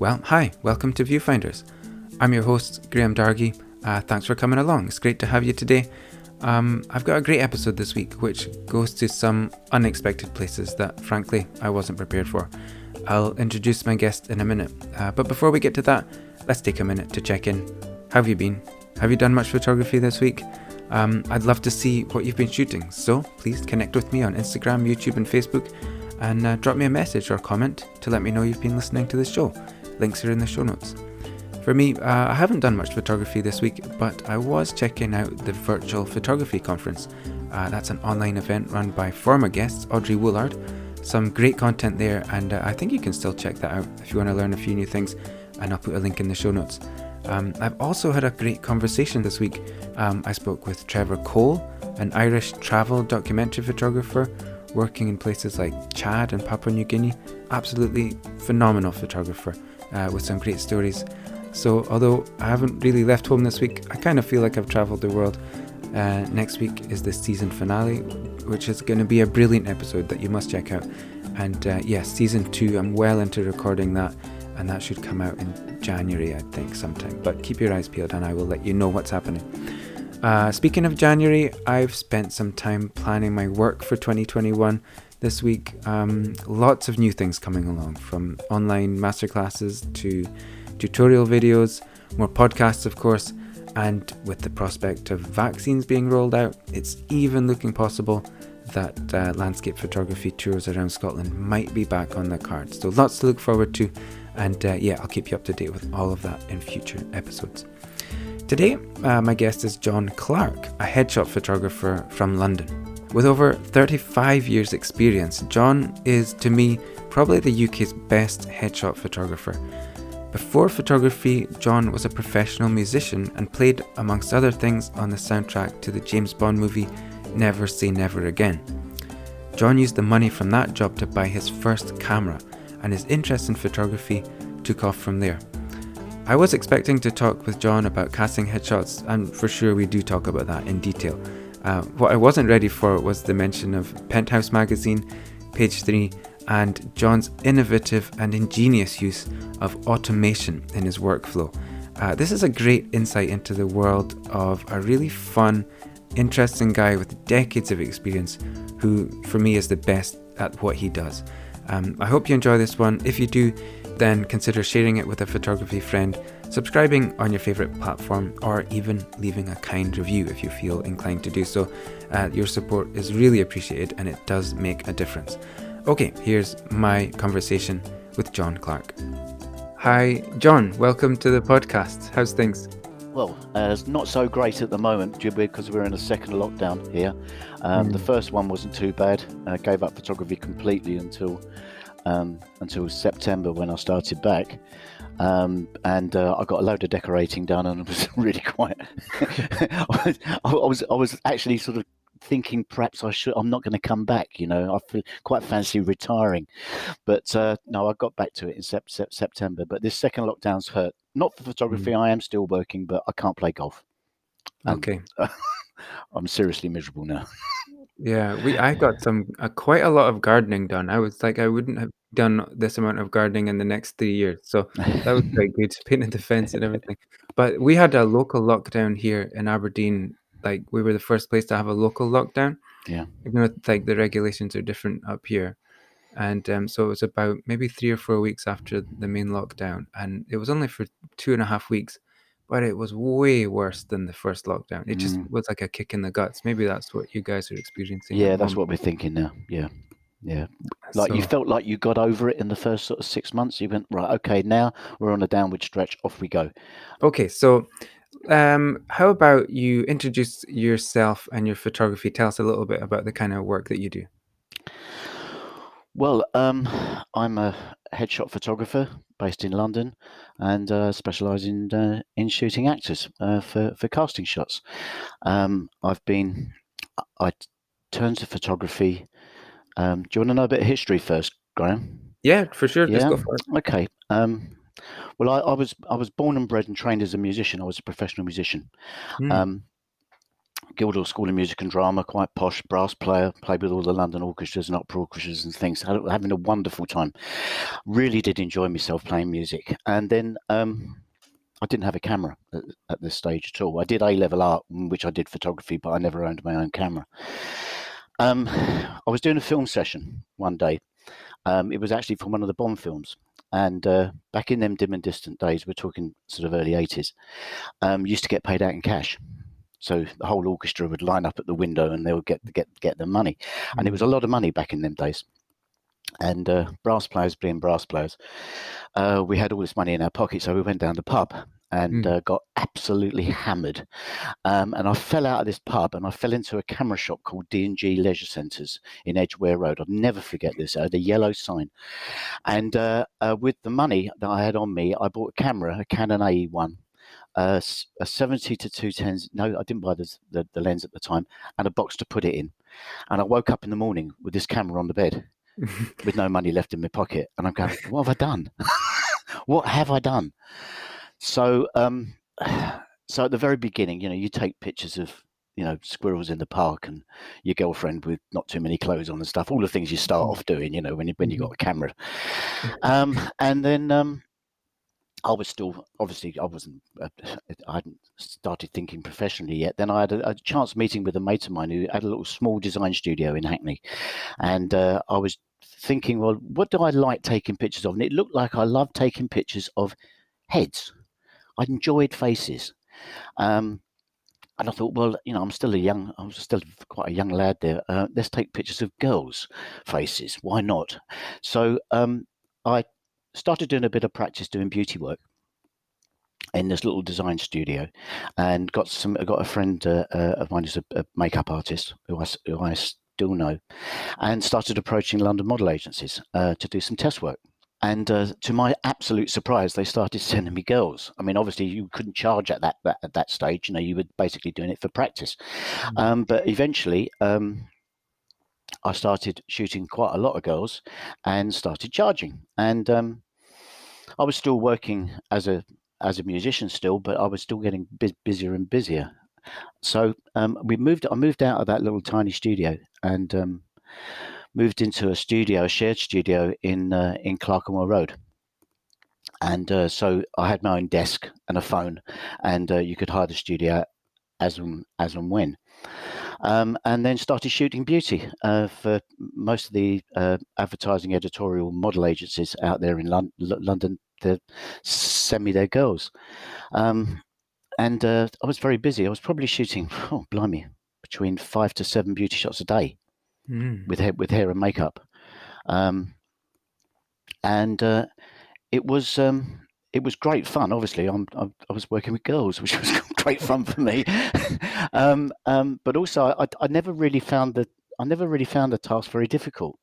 Well, hi, welcome to Viewfinders. I'm your host, Graham Dargy. Uh, thanks for coming along. It's great to have you today. Um, I've got a great episode this week, which goes to some unexpected places that, frankly, I wasn't prepared for. I'll introduce my guest in a minute. Uh, but before we get to that, let's take a minute to check in. How have you been? Have you done much photography this week? Um, I'd love to see what you've been shooting, so please connect with me on Instagram, YouTube, and Facebook and uh, drop me a message or comment to let me know you've been listening to the show. Links are in the show notes. For me, uh, I haven't done much photography this week, but I was checking out the Virtual Photography Conference. Uh, that's an online event run by former guests Audrey Woulard. Some great content there, and uh, I think you can still check that out if you want to learn a few new things, and I'll put a link in the show notes. Um, I've also had a great conversation this week. Um, I spoke with Trevor Cole, an Irish travel documentary photographer working in places like Chad and Papua New Guinea. Absolutely phenomenal photographer uh, with some great stories. So, although I haven't really left home this week, I kind of feel like I've travelled the world. Uh, next week is the season finale, which is going to be a brilliant episode that you must check out. And uh, yes, yeah, season two, I'm well into recording that, and that should come out in January, I think, sometime. But keep your eyes peeled, and I will let you know what's happening. Uh, speaking of January, I've spent some time planning my work for 2021 this week. Um, lots of new things coming along from online masterclasses to tutorial videos, more podcasts, of course, and with the prospect of vaccines being rolled out, it's even looking possible that uh, landscape photography tours around Scotland might be back on the cards. So lots to look forward to, and uh, yeah, I'll keep you up to date with all of that in future episodes. Today, uh, my guest is John Clark, a headshot photographer from London. With over 35 years' experience, John is, to me, probably the UK's best headshot photographer. Before photography, John was a professional musician and played, amongst other things, on the soundtrack to the James Bond movie Never Say Never Again. John used the money from that job to buy his first camera, and his interest in photography took off from there. I was expecting to talk with John about casting headshots, and for sure we do talk about that in detail. Uh, what I wasn't ready for was the mention of Penthouse magazine, page 3, and John's innovative and ingenious use of automation in his workflow. Uh, this is a great insight into the world of a really fun, interesting guy with decades of experience who, for me, is the best at what he does. Um, I hope you enjoy this one. If you do, then consider sharing it with a photography friend, subscribing on your favourite platform, or even leaving a kind review if you feel inclined to do so. Uh, your support is really appreciated and it does make a difference. Okay, here's my conversation with John Clark. Hi, John. Welcome to the podcast. How's things? Well, uh, it's not so great at the moment because we're in a second lockdown here. Um, mm. The first one wasn't too bad. I gave up photography completely until um, until September when I started back. Um, and uh, I got a load of decorating done, and it was really quite. I, was, I was I was actually sort of thinking perhaps I should. I'm not going to come back. You know, I feel quite fancy retiring, but uh, no, I got back to it in sep- sep- September. But this second lockdown's hurt. Not for photography. Mm. I am still working, but I can't play golf. And, okay. I'm seriously miserable now. Yeah, we I got some uh, quite a lot of gardening done. I was like, I wouldn't have done this amount of gardening in the next three years. So that was quite good, painted the fence and everything. But we had a local lockdown here in Aberdeen. Like we were the first place to have a local lockdown. Yeah. Even though like the regulations are different up here. And um, so it was about maybe three or four weeks after the main lockdown. And it was only for two and a half weeks but it was way worse than the first lockdown. It just mm. was like a kick in the guts. Maybe that's what you guys are experiencing. Yeah, that's what we're thinking now. Yeah. Yeah. Like so, you felt like you got over it in the first sort of six months. You went, right, okay, now we're on a downward stretch. Off we go. Okay. So, um, how about you introduce yourself and your photography? Tell us a little bit about the kind of work that you do. Well, um, I'm a headshot photographer based in London and uh, specialise in uh, in shooting actors uh, for for casting shots. Um, I've been I turned to photography. Um, do you want to know a bit of history first, Graham? Yeah, for sure. Yeah. Okay. Um, well, I, I, was I was born and bred and trained as a musician. I was a professional musician. Mm. Guildhall School of Music and Drama, quite posh brass player, played with all the London orchestras and opera orchestras and things, having a wonderful time. Really did enjoy myself playing music. And then um, I didn't have a camera at, at, this stage at all. I did A level art, which I did photography, but I never owned my own camera. Um, I was doing a film session one day. Um, it was actually from one of the Bond films. And uh, back in them dim and distant days, we're talking sort of early 80s, um, used to get paid out in cash. So the whole orchestra would line up at the window and they would get get get the money, and it was a mm. lot of money back in them days. And uh, brass players being brass players, uh, we had all this money in our pocket, so we went down the pub and mm. uh, got absolutely hammered. Um, and I fell out of this pub and I fell into a camera shop called D&G Leisure Centres in Edgware Road. I'll never forget this. I had a yellow sign. And uh, uh, with the money that I had on me, I bought a camera, a Canon AE1 a 70 to 210s. No, I didn't buy the, the, the, lens at the time, and a box to put it in. And I woke up in the morning with this camera on the bed with no money left in my pocket. And I'm going, what have I done? what have I done? So, um, so at the very beginning, you know, you take pictures of, you know, squirrels in the park and your girlfriend with not too many clothes on and stuff, all the things you start mm. off doing, you know, when you, when you mm-hmm. got a camera. Um, and then, um, I was still obviously I wasn't uh, I hadn't started thinking professionally yet. Then I had a, a, chance meeting with a mate of mine who had a little small design studio in Hackney, and uh, I was thinking, well, what do I like taking pictures of? And it looked like I loved taking pictures of heads. I enjoyed faces. Um, and I thought, well, you know, I'm still a young, I was still quite a young lad there. Uh, let's take pictures of girls' faces. Why not? So um, I started doing a bit of practice doing beauty work in this little design studio, and got some. I got a friend uh, uh, of mine who's a, a, makeup artist who I, who I still know, and started approaching London model agencies uh, to do some test work. And uh, to my absolute surprise, they started sending me girls. I mean, obviously, you couldn't charge at that, that at that stage. You know, you were basically doing it for practice. Mm-hmm. Um, but eventually, um, I started shooting quite a lot of girls and started charging. And um, I was still working as a as a musician still, but I was still getting bu- busier and busier. So um, we moved. I moved out of that little tiny studio and um, moved into a studio, a shared studio in uh, in Clerkenwell Road. And uh, so I had my own desk and a phone, and uh, you could hire the studio as and as and when um, and then started shooting beauty uh, for most of the uh, advertising editorial model agencies out there in Lon- London to send me their girls. Um, and uh, I was very busy. I was probably shooting, oh, blimey, between five to seven beauty shots a day mm. with, hair, with hair and makeup. Um, and uh, it was um, it was great fun. Obviously, I'm, I'm, i was working with girls, which was great fun for me. um, um, but also, I, I, never really found the I never really found the task very difficult.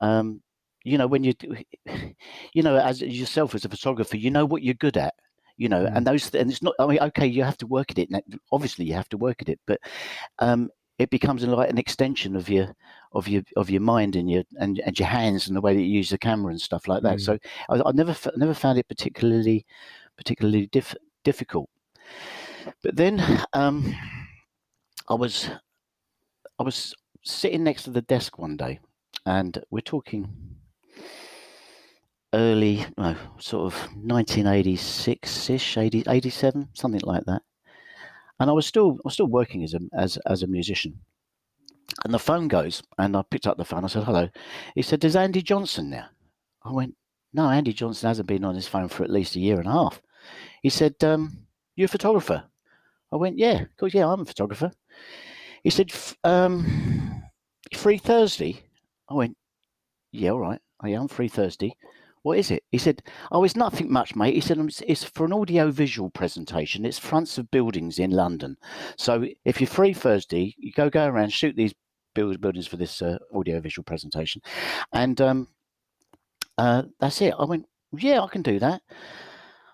Um, you know, when you you know, as yourself as a photographer, you know what you're good at. You know, mm. and those and it's not. I mean, okay, you have to work at it. Obviously, you have to work at it, but um, it becomes like an extension of your of your of your mind and your and, and your hands and the way that you use the camera and stuff like that. Mm. So I, I never never found it particularly particularly diff, difficult. But then um, I was I was sitting next to the desk one day, and we're talking early, no, sort of 1986 ish, 87, something like that and I was still I was still working as a as as a musician. And the phone goes, and I picked up the phone. I said, "Hello." He said, "There's Andy Johnson there." I went, "No, Andy Johnson hasn't been on his phone for at least a year and a half." He said, um, "You're a photographer." I went, "Yeah, of course, yeah, I'm a photographer." He said, um, "Free Thursday." I went, "Yeah, all right. I am free Thursday." What is it? He said, Oh, it's nothing much, mate. He said, it's, it's for an audio visual presentation. It's fronts of buildings in London. So if you're free Thursday, you go go around, shoot these buildings for this uh, audio visual presentation. And um, uh, that's it. I went, Yeah, I can do that.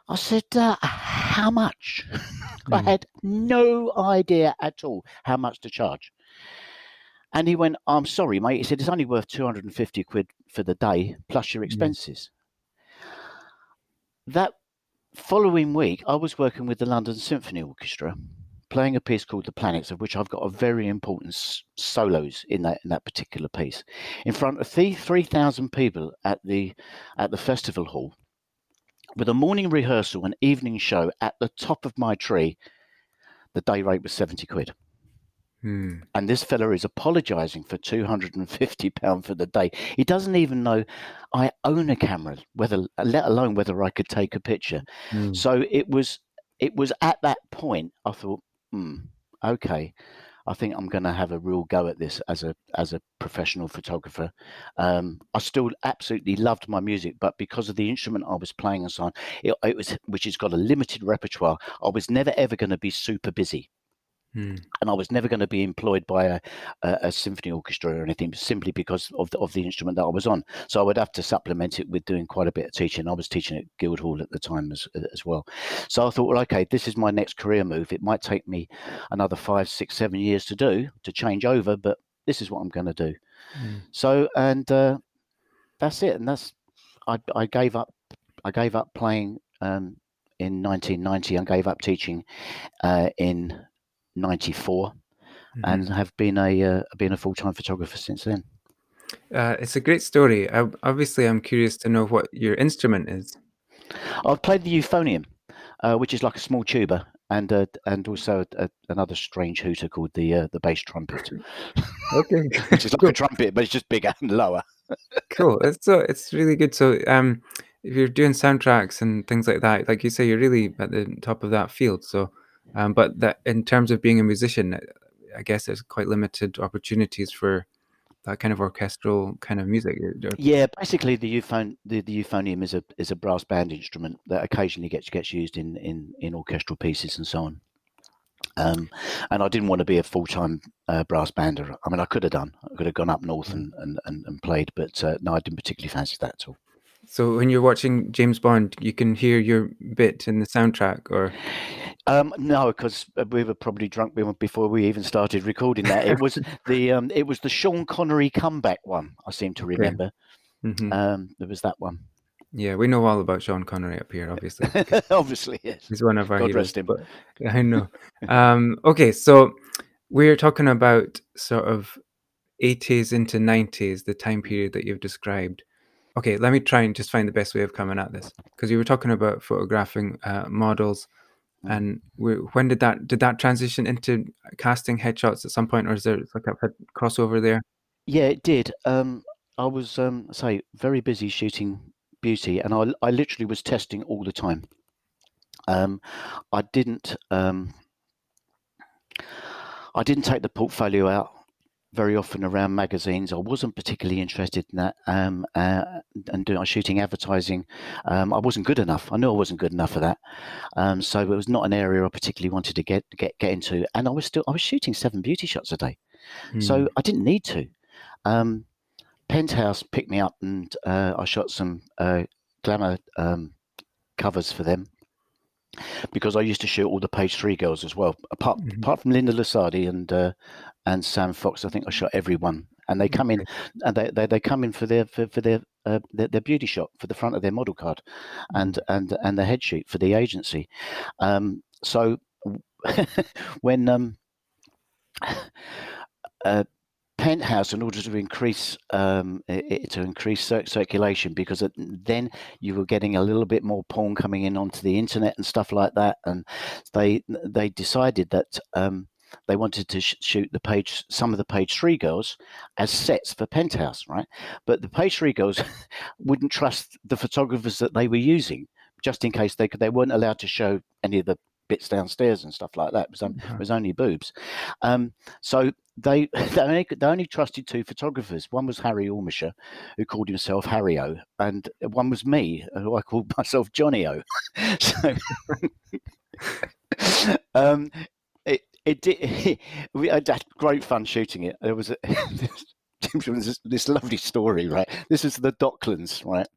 I said, uh, How much? Mm. I hmm. had no idea at all how much to charge. And he went, I'm sorry, mate. He said, It's only worth 250 quid for the day plus your expenses that following week, I was working with the London Symphony Orchestra playing a piece called The Planets, of which I've got a very important s- solos in that in that particular piece, in front of three three thousand people at the at the festival hall, with a morning rehearsal and evening show at the top of my tree. The day rate was seventy quid. Hmm. And this fella is apologising for two hundred and fifty pound for the day. He doesn't even know I own a camera, whether let alone whether I could take a picture. Hmm. So it was it was at that point I thought, hmm, okay, I think I'm going to have a real go at this as a as a professional photographer. Um, I still absolutely loved my music, but because of the instrument I was playing and so on, it, it was which has got a limited repertoire. I was never ever going to be super busy Hmm. and I was never going to be employed by a, a, a symphony orchestra or anything, simply because of the, of the instrument that I was on. So I would have to supplement it with doing quite a bit of teaching. I was teaching at Guildhall at the time as as well. So I thought, well, okay, this is my next career move. It might take me another five, six, seven years to do to change over, but this is what I'm going to do. Hmm. So and uh, that's it. And that's I I gave up. I gave up playing um, in 1990 and gave up teaching uh, in 94 Mhm. and have been a uh, been a full time photographer since then. Uh, it's a great story. I, obviously, I'm curious to know what your instrument is. I've played the euphonium, uh, which is like a small tuba, and uh, and also a, another strange hooter called the uh, the bass trumpet, Okay. which is like a trumpet, but it's just bigger and lower. cool. It's so it's really good. So um, if you're doing soundtracks and things like that, like you say, you're really at the top of that field. So, um, but that in terms of being a musician, I guess there's quite limited opportunities for that kind of orchestral kind of music. Yeah, basically the euphon the, the euphonium is a is a brass band instrument that occasionally gets gets used in in in orchestral pieces and so on. Um, and I didn't want to be a full time uh, brass bander. I mean, I could have done. I could have gone up north and and, and, and played, but uh, no, I didn't particularly fancy that at all. So when you're watching James Bond, you can hear your bit in the soundtrack, or Um, no, because we were probably drunk before we even started recording that. It was the um, it was the Sean Connery comeback one. I seem to remember. Mhm. Um, there was that one. yeah, we know all about Sean Connery up here. Obviously, Obviously, yes. he's one of our God heroes. rest him. But I know. um, okay, so we're talking about sort of 80s into 90s, the time period that you've described. Okay, let me try and just find the best way of coming at this because you were talking about photographing uh, models, and we, when did that did that transition into casting headshots at some point, or is there like a, a crossover there? Yeah, it did. Um, I was um, say very busy shooting beauty, and I I literally was testing all the time. Um, I didn't um, I didn't take the portfolio out very often around magazines. I wasn't particularly interested in that. Um, uh, and doing shooting advertising, um, I wasn't good enough. I knew I wasn't good enough for that. Um, so it was not an area I particularly wanted to get get get into. And I was still I was shooting seven beauty shots a day. Hmm. So I didn't need to. Um, Penthouse picked me up and uh, I shot some uh, glamour um, covers for them because I used to shoot all the page three girls as well. Apart Mhm. apart from Linda Lusardi and uh, and Sam Fox, I think I shot everyone. And they come in and they, they, they come in for their for, for their, uh, their their beauty shot for the front of their model card and and and the head shoot for the agency. Um, so when um, uh, penthouse in order to increase um, i- i- to increase cir- circulation because it, then you were getting a little bit more porn coming in onto the internet and stuff like that. And they they decided that um, they wanted to sh- shoot the page some of the page three girls as sets for penthouse right? But the page three girls wouldn't trust the photographers that they were using just in case they could they weren't allowed to show any of the bits downstairs and stuff like that it was, Uh-huh. it was only boobs um, so they they only, they only trusted two photographers. One was Harry Ormesher, who called himself Harry O, and one was me, who I called myself Johnny O. so, um, it it did. We had had great fun shooting it. There was a. this, this lovely story, right? This is the Docklands, right?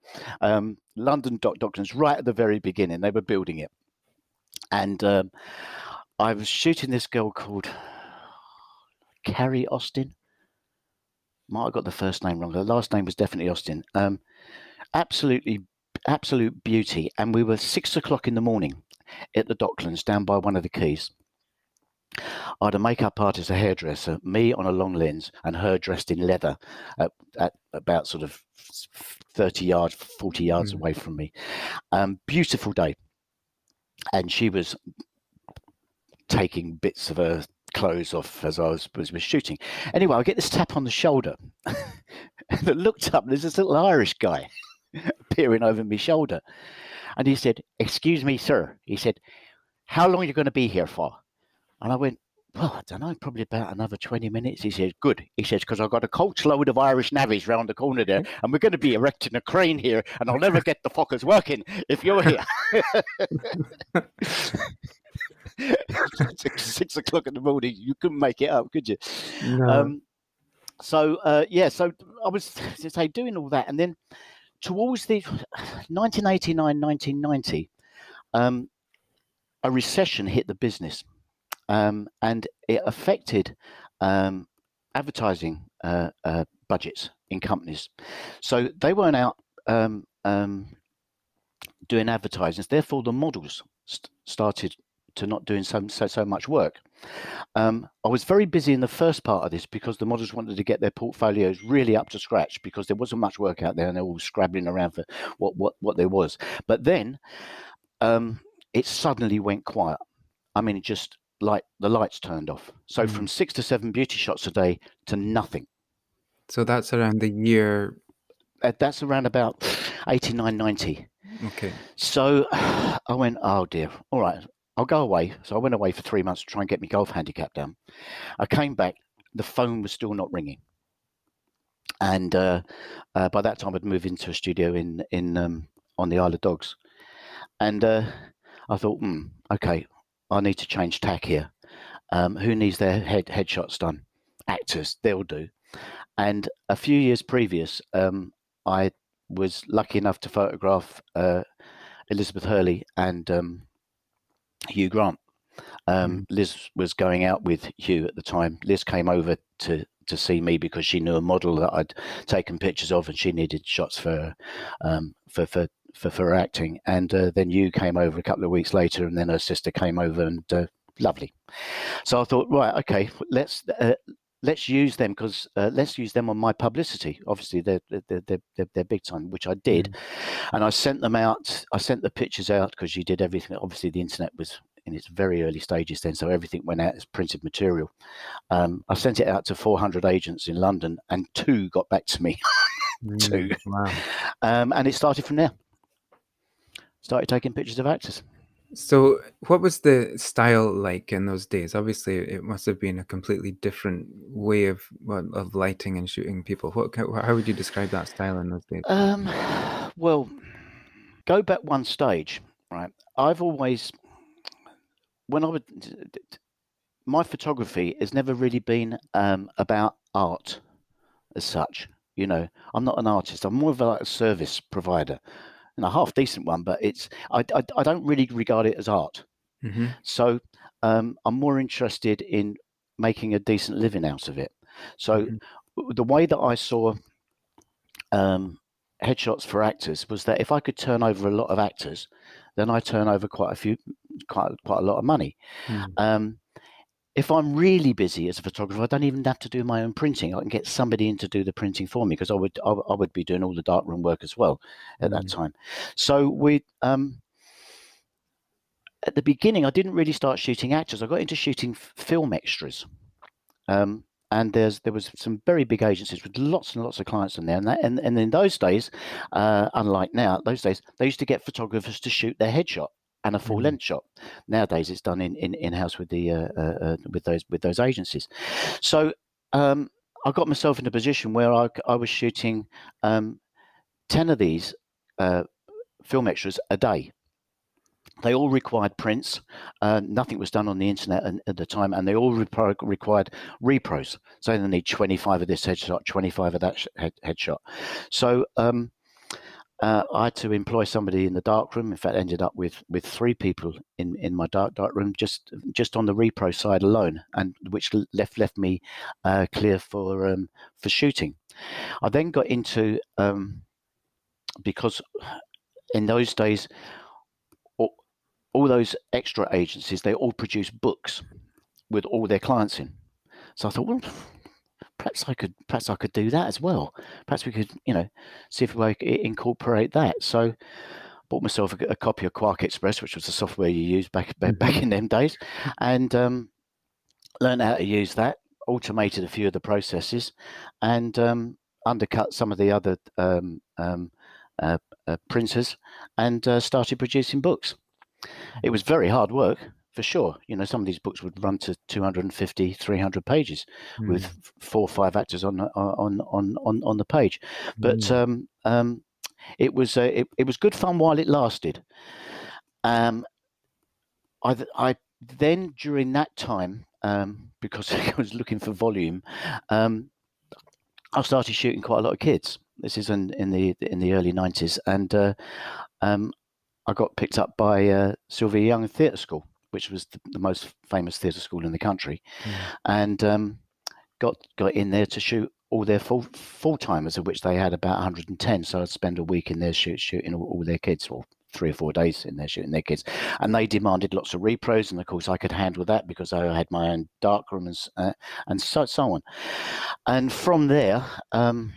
Um, London Dock Docklands, right at the very beginning. They were building it, and um, I was shooting this girl called Carrie Austin. Might have got the first name wrong. The last name was definitely Austin. Um, absolutely, absolute beauty. And we were six o'clock in the morning at the Docklands down by one of the quays. I had a makeup artist, a hairdresser, me on a long lens, and her dressed in leather at, at about sort of 30 yards, 40 yards mm. away from me. Um, beautiful day. And she was taking bits of her clothes off as I was, was, was shooting. Anyway, I get this tap on the shoulder. I looked up, and there's this little Irish guy peering over my shoulder. And he said, Excuse me, sir. He said, How long are you going to be here for? And I went, well, I don't know, probably about another 20 minutes. He says, good. He says, because I've got a coach load of Irish navvies round the corner there, and we're going to be erecting a crane here, and I'll never get the fuckers working if you're here. six, six, o'clock in the morning, you couldn't make it up, could you? No. Um, so, uh, yeah, so I was, say, doing all that, and then towards the 1989, 1990, um, a recession hit the business um, and it affected um, advertising uh, uh, budgets in companies. So they weren't out um, um doing advertising. Therefore, the models st- started to not doing so so, so much work. Um, I was very busy in the first part of this because the models wanted to get their portfolios really up to scratch because there wasn't much work out there and they were all scrabbling around for what what what there was. But then um, it suddenly went quiet. I mean, it just light the lights turned off. So mm. from six to seven beauty shots a day to nothing. So that's around the year. Uh, that's around about 89, 90. Okay. So I went, oh dear. All right, I'll go away. So I went away for three months to try and get my golf handicap down. I came back. The phone was still not ringing. And uh, uh, by that time, I'd moved into a studio in in um, on the Isle of Dogs, and uh, I thought, hmm, okay, I need to change tack here. Um, who needs their head headshots done? Actors, they'll do. And a few years previous, um, I was lucky enough to photograph uh, Elizabeth Hurley and um, Hugh Grant. Um, mm. Liz was going out with Hugh at the time. Liz came over to to see me because she knew a model that I'd taken pictures of, and she needed shots for um, for for for, for acting. And uh, then you came over a couple of weeks later, and then her sister came over, and uh, lovely. So I thought, right, okay, let's. Uh, let's use them because uh, let's use them on my publicity. Obviously, they're they're they're, they're, they're big time, which I did, mm. and I sent them out. I sent the pictures out because you did everything. Obviously, the internet was in its very early stages then, so everything went out as printed material. Um, I sent it out to 400 agents in London, and two got back to me. two, wow. um, and it started from there started taking pictures of actors. So, what was the style like in those days? Obviously, it must have been a completely different way of of lighting and shooting people. What how would you describe that style in those days? Um, well, go back one stage, right? I've always, when I would, my photography has never really been um, about art as such. You know, I'm not an artist. I'm more of a, like a service provider and a half decent one, but it's I, I, I don't really regard it as art. Mm-hmm. So um, I'm more interested in making a decent living out of it. So mm-hmm. the way that I saw um, headshots for actors was that if I could turn over a lot of actors, then I turn over quite a few, quite quite a lot of money. Mm-hmm. Um, if I'm really busy as a photographer, I don't even have to do my own printing. I can get somebody in to do the printing for me because I would I, I, would be doing all the darkroom work as well at mm. that time. So we um, at the beginning, I didn't really start shooting actors. I got into shooting f- film extras. Um, and there's there was some very big agencies with lots and lots of clients in there, and that, and, and in those days, uh, unlike now, those days they used to get photographers to shoot their headshot and a full mm-hmm. length shot. Nowadays, it's done in in, in house with the uh, uh, uh, with those with those agencies. So um, I got myself in a position where I, I was shooting um, ten of these uh, film extras a day. They all required prints. Uh, nothing was done on the internet at the time, and they all re- required repros. So they need 25 of this headshot, 25 of that sh- head- headshot. So um, uh, I had to employ somebody in the dark room. In fact, ended up with with three people in, in my dark dark room just just on the repro side alone, and which left left me uh, clear for um, for shooting. I then got into um, because in those days, all, all those extra agencies they all produce books with all their clients in. So I thought, well, perhaps I could perhaps I could do that as well. Perhaps we could, you know, see if we could incorporate that. So I bought myself a, a copy of QuarkXPress, which was the software you used back back, back mm-hmm. in them days, and um, learned how to use that. Automated a few of the processes, and um, undercut some of the other um, um uh, uh, printers, and uh, started producing books. It was very hard work for sure. You know, some of these books would run to 250, 300 pages mm. with four or five actors on on on on on the page. But mm. um, um, it was uh, it, it was good fun while it lasted. Um, I I then during that time um, because I was looking for volume, um, I started shooting quite a lot of kids. This is in, in the in the early nineties, and uh, um, I got picked up by uh, Sylvia Young Theatre School, which was the, the most famous theatre school in the country, mm. and um, got got in there to shoot all their full full timers, of which they had about 110. So I'd spend a week in there shoot, shooting all, all their kids, or three or four days in there shooting their kids, and they demanded lots of repros, and of course I could handle that because I had my own darkroom and uh, and so so on. And from there, um,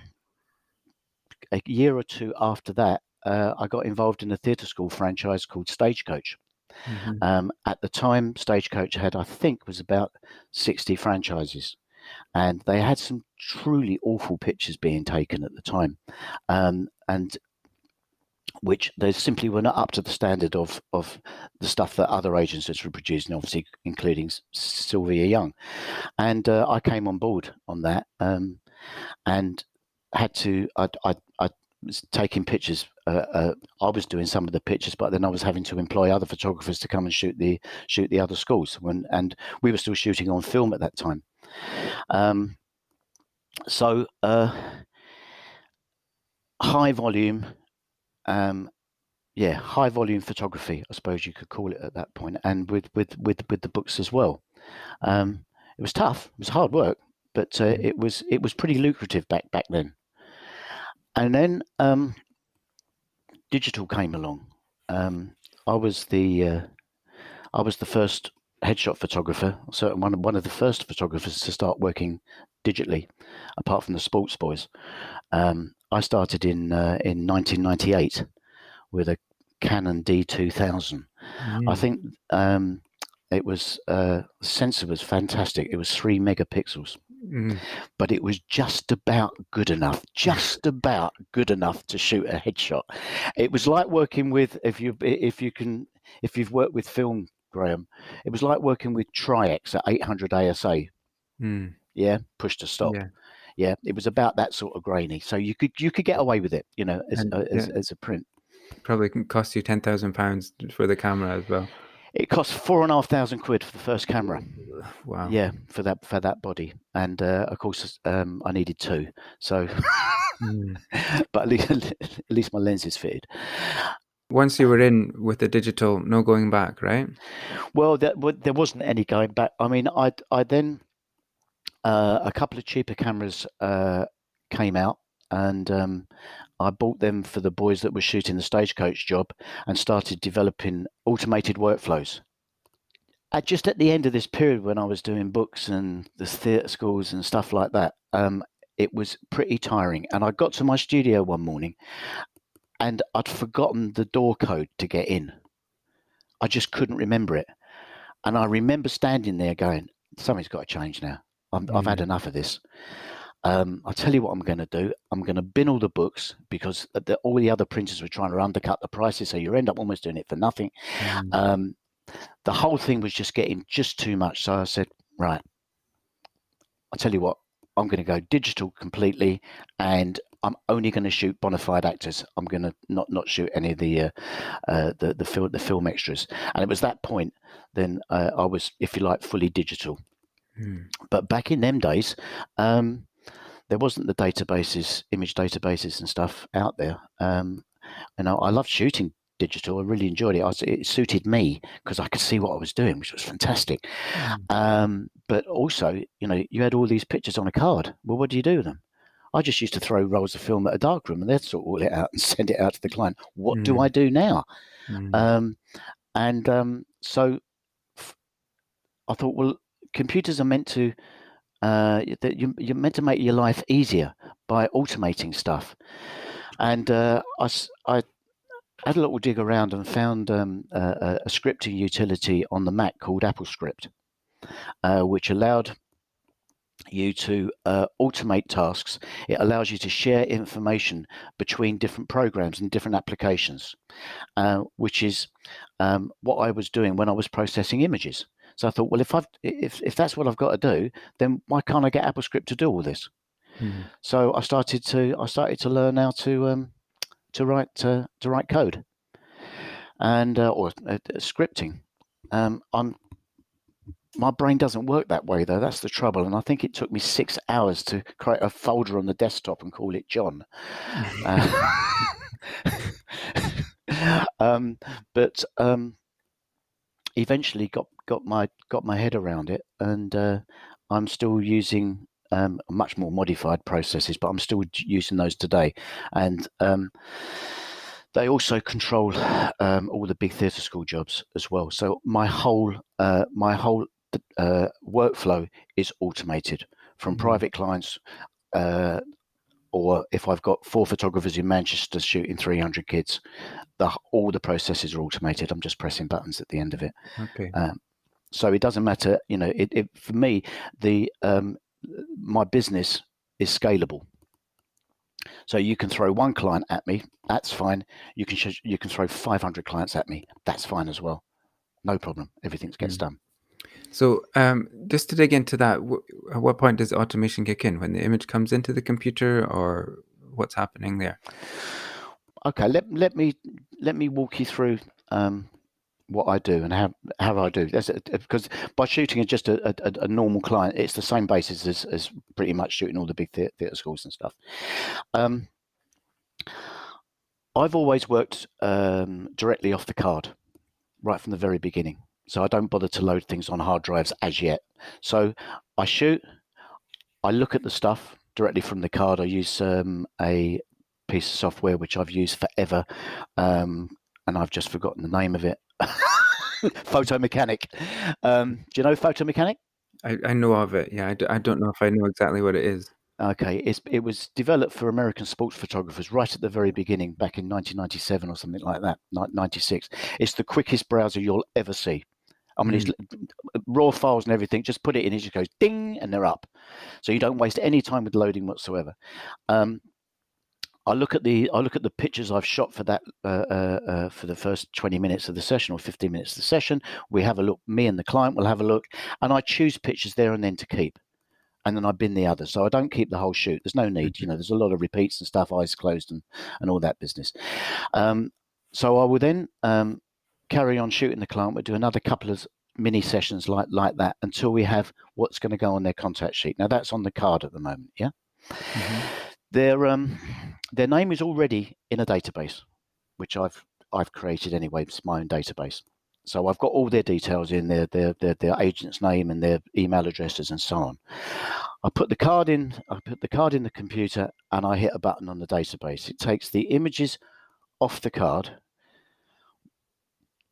a year or two after that, uh, I got involved in a theatre school franchise called Stagecoach. Mm-hmm. Um, at the time, Stagecoach had, I think, was about 60 franchises. And they had some truly awful pictures being taken at the time. Um, and which they simply were not up to the standard of of the stuff that other agencies were producing, obviously including Sylvia Young. And uh, I came on board on that, um, and had to. I, I, I taking pictures. Uh, uh, I was doing some of the pictures, but then I was having to employ other photographers to come and shoot the shoot the other schools. When and we were still shooting on film at that time. Um, so uh, high volume, um, yeah, high volume photography, I suppose you could call it at that point, and with with with with the books as well. Um, it was tough. It was hard work, but uh, mm. it was it was pretty lucrative back back then. And then um, digital came along. Um, I was the uh, I was the first headshot photographer, so one of, one of the first photographers to start working digitally, apart from the sports boys. Um, I started in uh, in 1998 with a Canon D2000. Mm. I think um, it was uh, sensor was fantastic. It was three megapixels, mm. but it was just about good enough, just about good enough to shoot a headshot. It was like working with if you if you can if you've worked with film, Graham. It was like working with Tri-X at 800 ASA. Mm. Yeah, push to stop. Yeah. yeah. it was about that sort of grainy. So you could you could get away with it, you know, as, and, as, yeah. as a print. Probably cost you ten thousand pounds for the camera as well. It cost four and a half thousand quid for the first camera. Wow. Yeah, for that for that body, and uh, of course um, I needed two. So, mm. but at least at least my lenses fitted. Once you were in with the digital, no going back, right? Well, there, there wasn't any going back. I mean, I I then uh, a couple of cheaper cameras uh, came out, and um, I bought them for the boys that were shooting the stagecoach job and started developing automated workflows. At just at the end of this period, when I was doing books and the theatre schools and stuff like that, um, it was pretty tiring. And I got to my studio one morning and I'd forgotten the door code to get in. I just couldn't remember it. And I remember standing there going, something's got to change now. i have had mm. enough of this. Um, I'll tell you what I'm going to do. I'm going to bin all the books because the, all the other printers were trying to undercut the prices, so you end up almost doing it for nothing. Mm. Um, the whole thing was just getting just too much. So I said, right, I'll tell you what, I'm going to go digital completely, and I'm only going to shoot bona fide actors. I'm going to not not shoot any of the uh, uh, the the film the film extras. And it was that point then uh, I was, if you like, fully digital. Mm. But back in them days, um, there wasn't the databases, image databases and stuff out there. Um, and I, I loved shooting digital. I really enjoyed it. I, it suited me because I could see what I was doing, which was fantastic. Mm. Um, but also, you know, you had all these pictures on a card. Well, what do you do with them? I just used to throw rolls of film at a darkroom and they'd sort all it out and send it out to the client. What mm. do I do now? Mm. Um, and um, so f- I thought, well, computers are meant to uh, that you, you're meant to make your life easier by automating stuff. And uh, I, I had a little dig around and found um, a, a, scripting utility on the Mac called AppleScript, uh, which allowed you to uh, automate tasks. It allows you to share information between different programs and different applications, uh, which is um, what I was doing when I was processing images. So I thought, well, if I've if if that's what I've got to do, then why can't I get AppleScript to do all this? Mm-hmm. So I started to I started to learn how to um, to write to write code and uh, or uh, scripting. Um, I'm my brain doesn't work that way though. That's the trouble, and I think it took me six hours to create a folder on the desktop and call it John. uh, um, but um, eventually got got my got my head around it, and uh, I'm still using um, much more modified processes, but I'm still using those today, and um, they also control um, all the big theatre school jobs as well. So my whole uh, my whole uh, workflow is automated from mm-hmm. private clients. Uh, or if I've got four photographers in Manchester shooting 300 kids, the, all the processes are automated. I'm just pressing buttons at the end of it. Okay. Um, so it doesn't matter, you know. It, it for me, the um, my business is scalable. So you can throw one client at me, that's fine. You can sh- you can throw 500 clients at me, that's fine as well. No problem. Everything gets mm. done. So um, just to dig into that, at what point does automation kick in? When the image comes into the computer, or what's happening there? Okay, let let me let me walk you through um, what I do and how how I do. That's because by shooting just a, a, a, normal client, it's the same basis as, as pretty much shooting all the big theatre, theatre schools and stuff. Um, I've always worked um, directly off the card, right from the very beginning. So I don't bother to load things on hard drives as yet. So I shoot, I look at the stuff directly from the card. I use um, a piece of software which I've used forever, um, and I've just forgotten the name of it. Photo Mechanic. Um, do you know Photo Mechanic? I, I know of it. Yeah, I d- I don't know if I know exactly what it is. Okay, it's, it was developed for American sports photographers right at the very beginning, back in 1997 or something like that, 96. It's the quickest browser you'll ever see. I mean, mm. it's raw files and everything. Just put it in, it just goes ding, and they're up. So you don't waste any time with loading whatsoever. Um, I look at the I look at the pictures I've shot for that uh, uh, uh, for the first twenty minutes of the session or fifteen minutes of the session. We have a look. Me and the client will have a look, and I choose pictures there and then to keep, and then I bin the others. So I don't keep the whole shoot. There's no need. You know, there's a lot of repeats and stuff, eyes closed and and all that business. Um, so I will then um, carry on shooting the client. We'll do another couple of mini sessions like like that until we have what's going to go on their contact sheet. Now that's on the card at the moment. Yeah. Mm-hmm. Their um, their name is already in a database, which I've I've created anyway. It's my own database. So I've got all their details in their their their, their agent's name and their email addresses and so on. I put the card in. I put the card in the computer and I hit a button on the database. It takes the images off the card,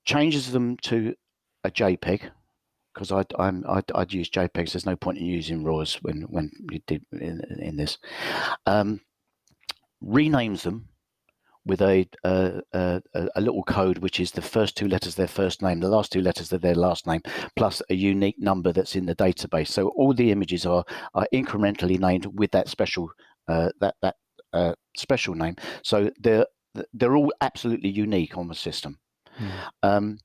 changes them to a JPEG because I'd, I'm, I'd, I'd, use JPEGs. There's no point in using RAWs when when you did in, in this. Um, renames them with a, a, a, little code which is the first two letters their first name, the last two letters of their last name, plus a unique number that's in the database. So all the images are are incrementally named with that special uh, that that uh, special name. So they're they're all absolutely unique on the system. Mm. Um,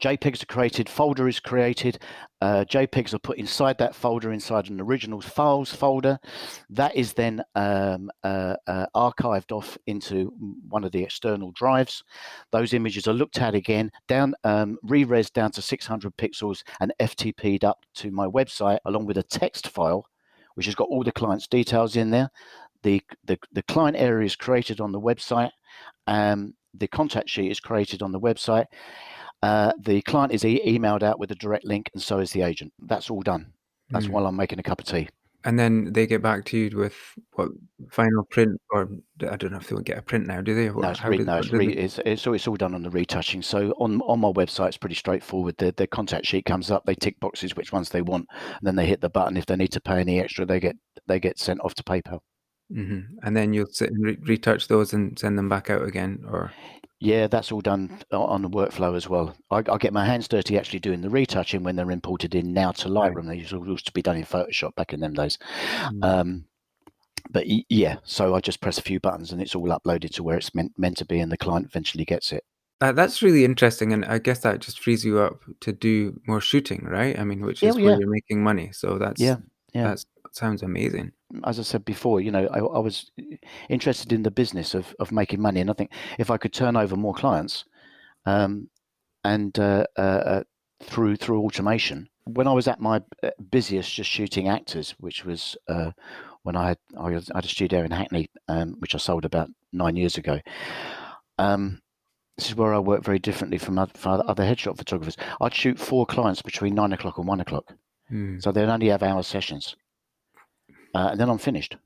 JPEGs are created, folder is created. Uh, JPEGs are put inside that folder, inside an original files folder. That is then um, uh, uh, archived off into one of the external drives. Those images are looked at again, down um, re-res down to 600 pixels and FTP'd up to my website along with a text file, which has got all the client's details in there. The, the, the client area is created on the website. Um, the contact sheet is created on the website uh, the client is e- emailed out with a direct link, and so is the agent. That's all done. That's mm. while I'm making a cup of tea. and then they get back to you with what final print, or I don't know if they will get a print now, do they? No, it's, re- no, it's, re- it's, it's, it's, all done on the retouching. So on on my website, it's pretty straightforward. The the contact sheet comes up. They tick boxes which ones they want, and then they hit the button. If they need to pay any extra, they get they get sent off to PayPal. Mm-hmm. And then you'll sit and re- retouch those and send them back out again, or yeah, that's all done on the workflow as well. I, I, get my hands dirty actually doing the retouching when they're imported in now to Lightroom. They used to be done in Photoshop back in them days. Mm. Um, but yeah, so I just press a few buttons and it's all uploaded to where it's meant meant to be, and the client eventually gets it. Uh, that's really interesting, and I guess that just frees you up to do more shooting, right? I mean, which is yeah, where yeah. you're making money. So that's yeah, yeah, that sounds amazing. As I said before, you know, I, I, was interested in the business of of making money, and I think if I could turn over more clients, um, and uh, uh, uh through through automation, when I was at my uh, busiest, just shooting actors, which was uh, when I had I had a studio in Hackney, um, which I sold about nine years ago. Um, this is where I work very differently from other, from other headshot photographers. I'd shoot four clients between nine o'clock and one o'clock, mm. so they'd only have hour sessions, uh, and then I'm finished.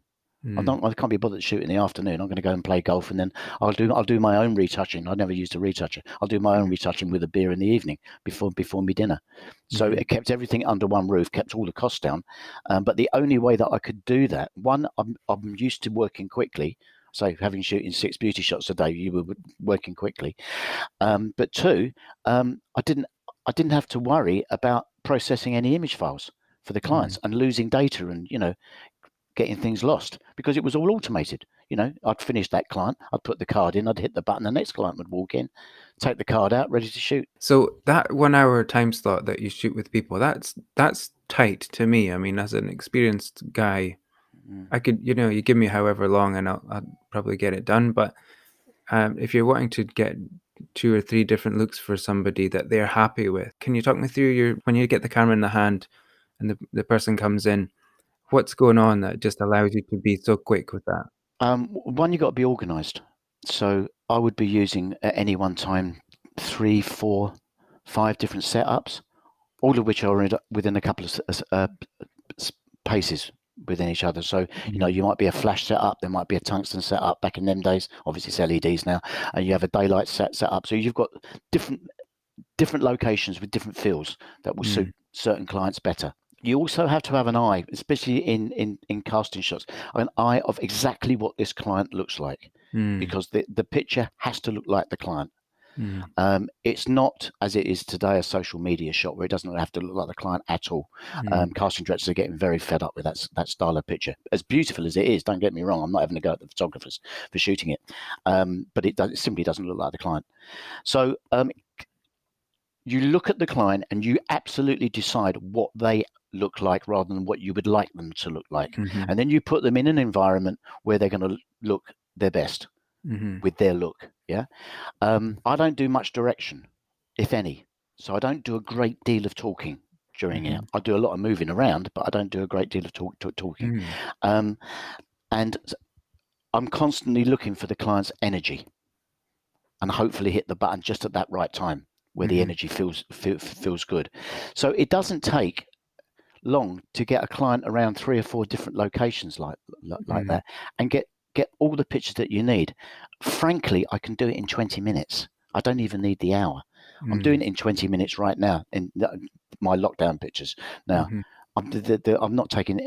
Mm. I don't. I can't be bothered to shoot in the afternoon. I'm going to go and play golf, and then I'll do. I'll do my own retouching. I never used a retoucher. I'll do my own retouching with a beer in the evening before before me dinner. So mm-hmm. it kept everything under one roof, kept all the costs down. Um, but the only way that I could do that, one, I'm I'm used to working quickly. So having shooting six beauty shots a day, you were working quickly. Um, but two, um, I didn't I didn't have to worry about processing any image files for the clients mm. and losing data and you know getting things lost because it was all automated. You know, I'd finish that client, I'd put the card in, I'd hit the button, the next client would walk in, take the card out, ready to shoot. So that one hour time slot that you shoot with people, that's that's tight to me. I mean, as an experienced guy, mm. I could, you know, you give me however long and I'll, I'll probably get it done. But um, if you're wanting to get two or three different looks for somebody that they're happy with, can you talk me through your when you get the camera in the hand and the, the person comes in? What's going on that just allows you to be so quick with that? Um, one, you got to be organised. So I would be using at any one time three, four, five different setups, all of which are within a couple of uh, paces within each other. So, you know, mm-hmm. you might be a flash setup, there might be a tungsten setup back in them days. Obviously, it's LEDs now, and you have a daylight set set up. So you've got different different locations with different fields that will mm. suit certain clients better you also have to have an eye, especially in, in, in casting shots, an eye of exactly what this client looks like, mm. because the, the picture has to look like the client. Mm. Um, it's not as it is today a social media shot where it doesn't have to look like the client at all. Mm. Um, casting directors are getting very fed up with that that style of picture. As beautiful as it is, don't get me wrong, I'm not having to go at the photographers for shooting it, um, but it, does, it simply doesn't look like the client. So um, you look at the client and you absolutely decide what they look like rather than what you would like them to look like. Mm-hmm. And then you put them in an environment where they're going to look their best mm-hmm. with their look. Yeah. Um, I don't do much direction, if any. So I don't do a great deal of talking during mm-hmm. it. I do a lot of moving around, but I don't do a great deal of talk, talk talking. Mm. Um, and I'm constantly looking for the client's energy and hopefully hit the button just at that right time where the mm-hmm. energy feels feel, feels good. So it doesn't take long to get a client around three or four different locations like like mm. that and get get all the pictures that you need frankly i can do it in 20 minutes i don't even need the hour mm. i'm doing mm. it in 20 minutes right now in my lockdown pictures now mm-hmm. I'm, the, the, I'm not taking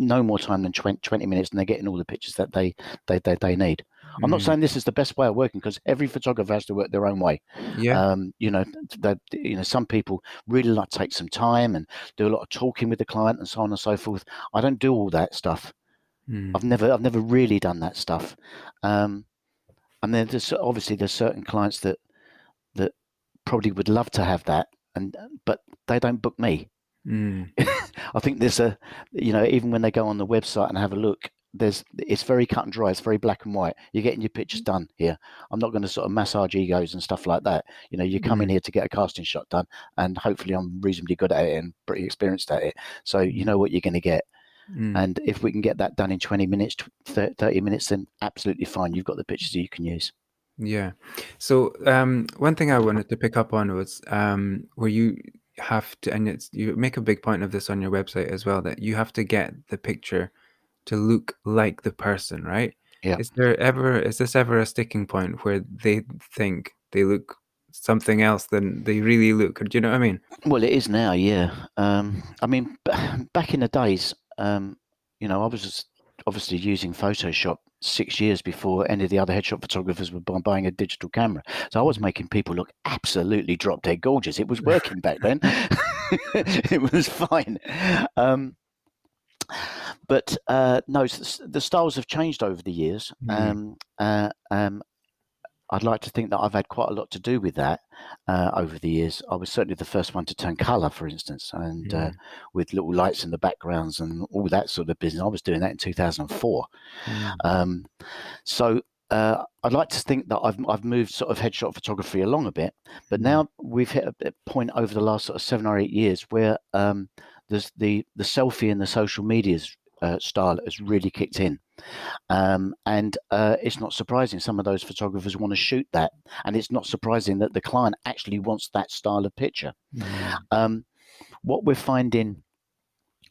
no more time than 20, 20, minutes and they're getting all the pictures that they they, they, they need I'm not mm. saying this is the best way of working because every photographer has to work their own way. Yeah. Um, you know, that you know, some people really like to take some time and do a lot of talking with the client and so on and so forth. I don't do all that stuff. Mm. I've never, I've never really done that stuff. Um, and then there's obviously there's certain clients that that probably would love to have that, and but they don't book me. Mm. I think there's a, you know, even when they go on the website and have a look, there's it's very cut and dry. It's very black and white. You're getting your pictures mm. done here. I'm not going to sort of massage egos and stuff like that. You know, you come in here to get a casting shot done, and hopefully I'm reasonably good at it and pretty experienced at it. So you know what you're going to get. Mm. And if we can get that done in 20 minutes, 30 minutes, then absolutely fine. You've got the pictures that you can use. Yeah. So um, one thing I wanted to pick up on was um, where you have to, and it's you make a big point of this on your website as well that you have to get the picture to look like the person, right? Yeah. Is there ever is this ever a sticking point where they think they look something else than they really look? Do you know what I mean? Well, it is now, yeah. Um, I mean, b- back in the days, um, you know, I was obviously using Photoshop six years before any of the other headshot photographers were buying a digital camera. So I was making people look absolutely drop dead gorgeous. It was working back then. it was fine. Um, but uh, no, the styles have changed over the years. Mm. Um, uh, um, I'd like to think that I've had quite a lot to do with that uh, over the years. I was certainly the first one to turn colour, for instance, and uh, Mm. with little lights in the backgrounds and all that sort of business. I was doing that in 2004. Mm. Um, so uh, I'd like to think that I've I've moved sort of headshot photography along a bit, but Mm. now we've hit a point over the last sort of seven or eight years where um, there's the the selfie and the social medias uh, style has really kicked in, um, and uh, it's not surprising some of those photographers want to shoot that, and it's not surprising that the client actually wants that style of picture. Mm. Um, what we're finding,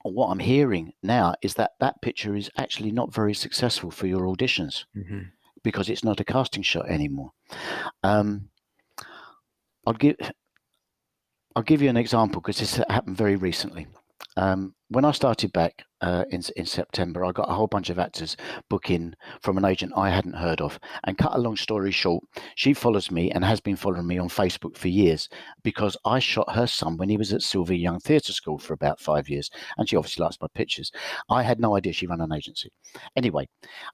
or what I'm hearing now, is that that picture is actually not very successful for your auditions Mhm. because it's not a casting shot anymore. Um, I'll give I'll give you an example because this happened very recently. Um, when I started back uh, in in September, I got a whole bunch of actors booking from an agent I hadn't heard of. And cut a long story short, she follows me and has been following me on Facebook for years because I shot her son when he was at Sylvia Young Theatre School for about five years, and she obviously likes my pictures. I had no idea she ran an agency. Anyway,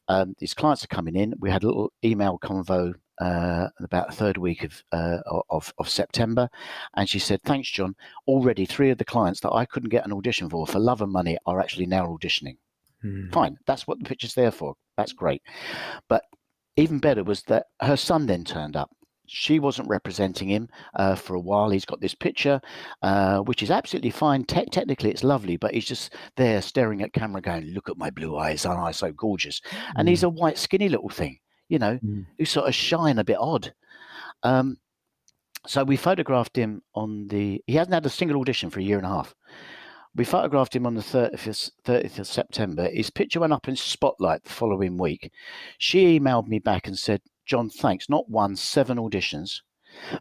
um, these clients are coming in. We had a little email convo uh, about the third week of, uh, of of September, and she said, "Thanks, John. Already three of the clients that I couldn't get an audition for for love and money are actually now auditioning. Mm. Fine, that's what the picture's there for. That's great. But even better was that her son then turned up. She wasn't representing him uh, for a while. He's got this picture, uh, which is absolutely fine. Te- technically, it's lovely, but he's just there staring at camera, going, "Look at my blue eyes, aren't I so gorgeous?" And he's a white, skinny little thing, you know, Mm. who's sort of shy and a bit odd. Um, so we photographed him on the. He hasn't had a single audition for a year and a half. We photographed him on the 30th, 30th of September. His picture went up in Spotlight the following week. She emailed me back and said, John, thanks. Not one, seven auditions.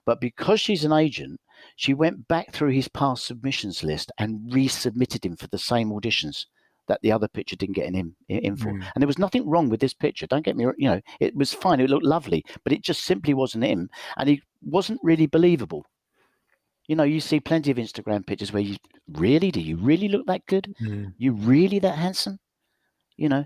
But because she's an agent, she went back through his past submissions list and resubmitted him for the same auditions that the other picture didn't get in him in for. Mm. And there was nothing wrong with this picture. Don't get me, wrong, you know, it was fine. It looked lovely, but it just simply wasn't him, and he wasn't really believable. You know, you see plenty of Instagram pictures where you really do you really look that good? Mm. You really that handsome? You know,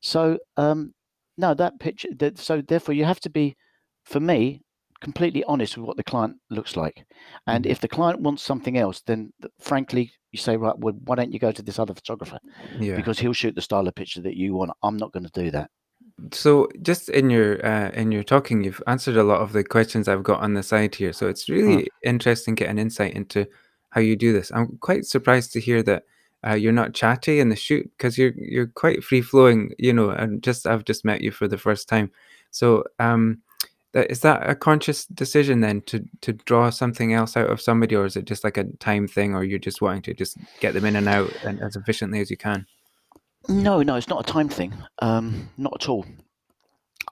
so um, no, that picture. That, so therefore, you have to be, for me, completely honest with what the client looks like. And Mhm. if the client wants something else, then frankly, you say, right, well, why don't you go to this other photographer? Yeah. Because he'll shoot the style of picture that you want. I'm not going to do that. So just in your uh, in your talking, you've answered a lot of the questions I've got on the side here. So it's really interesting getting insight into how you do this. I'm quite surprised to hear that uh, you're not chatty in the shoot because you're you're quite free flowing. You know, and just I've just met you for the first time. So um, is that a conscious decision then to to draw something else out of somebody, or is it just like a time thing, or you're just wanting to just get them in and out and as efficiently as you can? No, no, it's not a time thing. Um, not at all.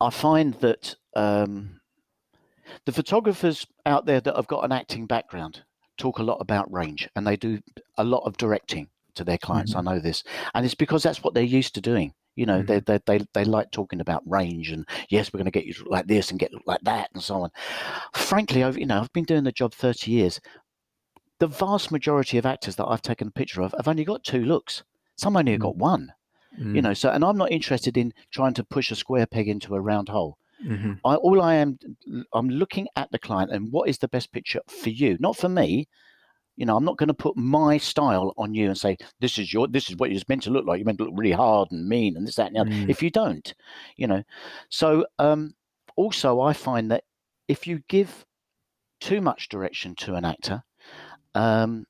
I find that um, the photographers out there that have got an acting background talk a lot about range and they do a lot of directing to their clients. I know this. And it's because that's what they're used to doing. You know, they, they, they, they like talking about range and yes, we're going to get you like this and get like that and so on. Frankly, I've, you know, I've been doing the job 30 years. The vast majority of actors that I've taken a picture of have only got two looks. Some only have Mm. got one you Mm, know so and i'm not interested in trying to push a square peg into a round hole mhm, I, all i am i'm looking at the client and what is the best picture for you not for me you know i'm not going to put my style on you and say this is your this is what you're meant to look like you're meant to look really hard and mean and this that and the other Mm. if you don't you know so um also i find that if you give too much direction to an actor um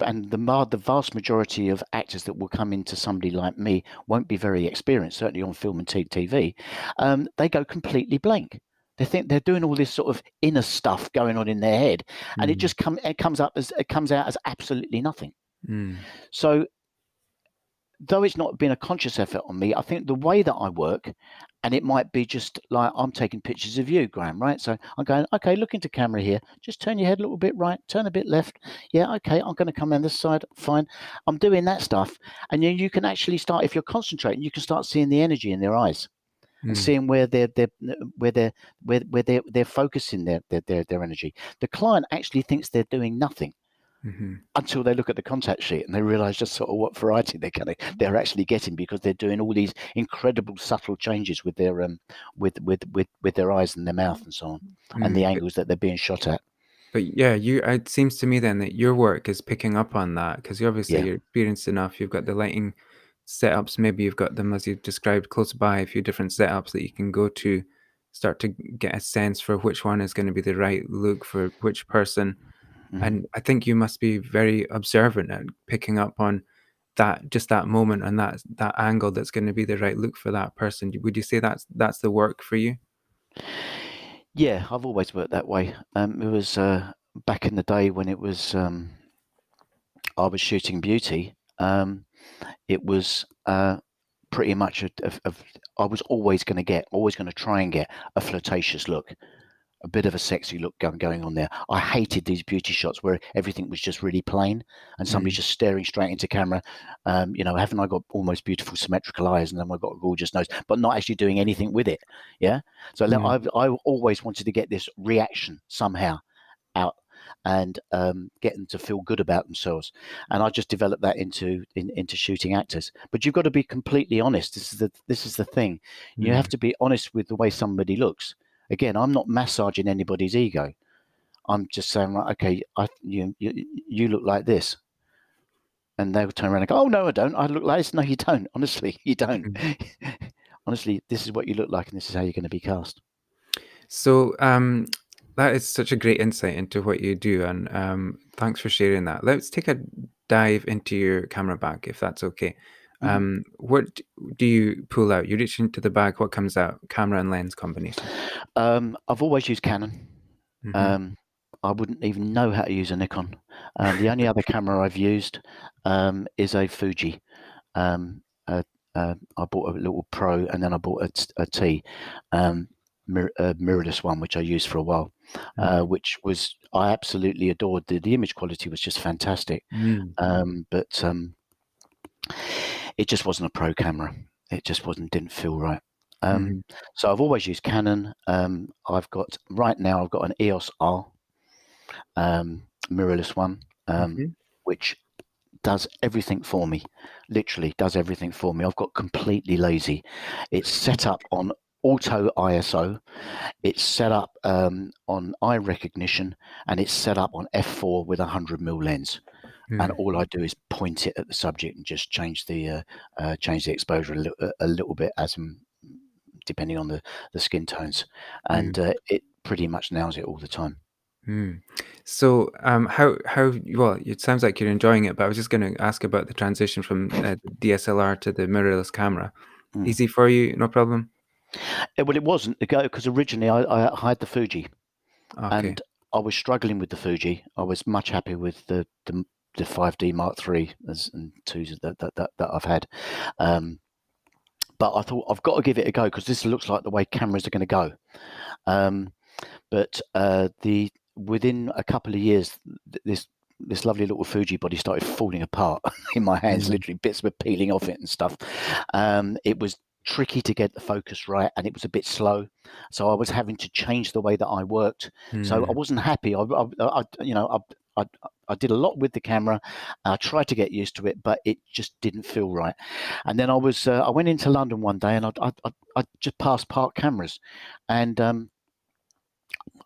and the the vast majority of actors that will come into somebody like me won't be very experienced, certainly on film and TV. Um, they go completely blank. They think they're doing all this sort of inner stuff going on in their head, and it Mm. just come it comes up as it comes out as absolutely nothing. Mm. So, though it's not been a conscious effort on me, I think the way that I work, and it might be just like I'm taking pictures of you, Graham, right? So I'm going, okay, look into camera here. Just turn your head a little bit right, turn a bit left. Yeah, okay, I'm going to come on this side. Fine. I'm doing that stuff. And then you can actually start, if you're concentrating, you can start seeing the energy in their eyes and Mm. seeing where they're, they're where they're where, where they're they're focusing their, their their their energy. The client actually thinks they're doing nothing Mhm. until they look at the contact sheet and they realize just sort of what variety they're going they're actually getting because they're doing all these incredible subtle changes with their um with with with, with their eyes and their mouth and so on and the Mm. angles that they're being shot at But yeah, you. It seems to me then that your work is picking up on that because you obviously Yeah. you're experienced enough. You've got the lighting setups. Maybe you've got them as you've described close by. A few different setups that you can go to, start to get a sense for which one is going to be the right look for which person. Mhm. And I think you must be very observant at picking up on that just that moment and that that angle that's going to be the right look for that person. Would you say that's that's the work for you? yeah i've always worked that way um it was uh back in the day when it was um i was shooting beauty um it was uh pretty much a, a, a, i was always going to get always going to try and get a flirtatious look a bit of a sexy look going, going on there. I hated these beauty shots where everything was just really plain and somebody Mm. just staring straight into camera. Um, you know, haven't I got almost beautiful symmetrical eyes and then I've got a gorgeous nose, but not actually doing anything with it. Yeah. So Mm. I've I always wanted to get this reaction somehow out and um, get them to feel good about themselves. And I just developed that into in, into shooting actors. But you've got to be completely honest. This is the this is the thing. You Mm. have to be honest with the way somebody looks. Again, I'm not massaging anybody's ego. I'm just saying, right, okay, I you you, you look like this. And they'll turn around and go, Oh no, I don't. I look like this. No, you don't. Honestly, you don't. Honestly, this is what you look like and this is how you're going to be cast. So um, that is such a great insight into what you do, and um, thanks for sharing that. Let's take a dive into your camera bag, if that's okay. Mhm. Um, what do you pull out? You reach into the bag. What comes out? Camera and lens combination. Um, I've always used Canon. Mhm. Um, I wouldn't even know how to use a Nikon. Um, the only other camera I've used um, is a Fuji. Um, uh, uh, I bought a little Pro and then I bought a, t- a T, um, mir- a mirrorless one, which I used for a while, uh, which was I absolutely adored. The, the image quality was just fantastic, Mm. um, but um, it just wasn't a pro camera. It just wasn't didn't feel right. Um, Mhm. so I've always used Canon. Um, I've got right now I've got an EOS R, um, mirrorless one, um, Mhm. which does everything for me. Literally does everything for me. I've got completely lazy. It's set up on auto ISO. It's set up um, on eye recognition, and it's set up on f4 with a hundred mil lens. And Mm. all I do is point it at the subject and just change the uh, uh, change the exposure a, li- a little bit as um, depending on the, the skin tones, and uh, it pretty much nails it all the time. Mm. So, um, how how well? It sounds like you're enjoying it, but I was just going to ask about the transition from uh, DSLR to the mirrorless camera. Mm. Easy for you? No problem. Uh, well, it wasn't the go because originally I, I had the Fuji, Okay. and I was struggling with the Fuji. I was much happier with the the, the 5D Mark III as and twos that that, that, that I've had. Um, but I thought I've got to give it a go because this looks like the way cameras are going to go. Um, but uh, the within a couple of years, this this lovely little Fuji body started falling apart in my hands. Mm. Literally, bits were peeling off it and stuff. Um, it was tricky to get the focus right, and it was a bit slow. So I was having to change the way that I worked. So I Mm. wasn't happy. I, I, I you know, I, I, I did a lot with the camera. I tried to get used to it, but it just didn't feel right. And then I was, uh, I went into London one day, and I, I, I, I just passed Park Cameras, and um,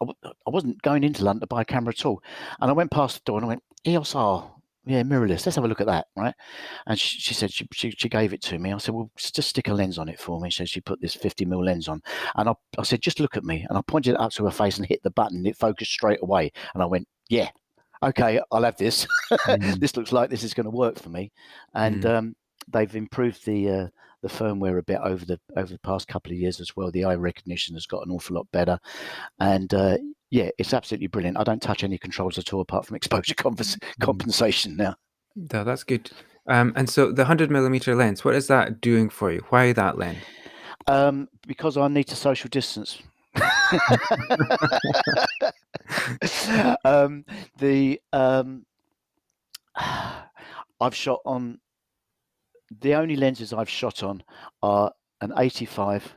I, w- I wasn't going into London to buy a camera at all. And I went past the door, and I went, EOS R. Yeah, mirrorless. Let's have a look at that, right? And she, she said she, she she gave it to me. I said, well, just stick a lens on it for me. So she put this 50 mil lens on, and I, I said, just look at me. And I pointed it up to her face and hit the button. It focused straight away, and I went, yeah, okay, I'll have this. Mm. this looks like this is going to work for me. And Mm. um, they've improved the uh, the firmware a bit over the over the past couple of years as well. The eye recognition has got an awful lot better, and uh, yeah, it's absolutely brilliant. I don't touch any controls at all apart from exposure mm. compensation now. No, that's good. Um, and so the hundred millimeter lens, what is that doing for you? Why that lens? Um, because I need to social distance. um, the um, I've shot on the only lenses I've shot on are an 85,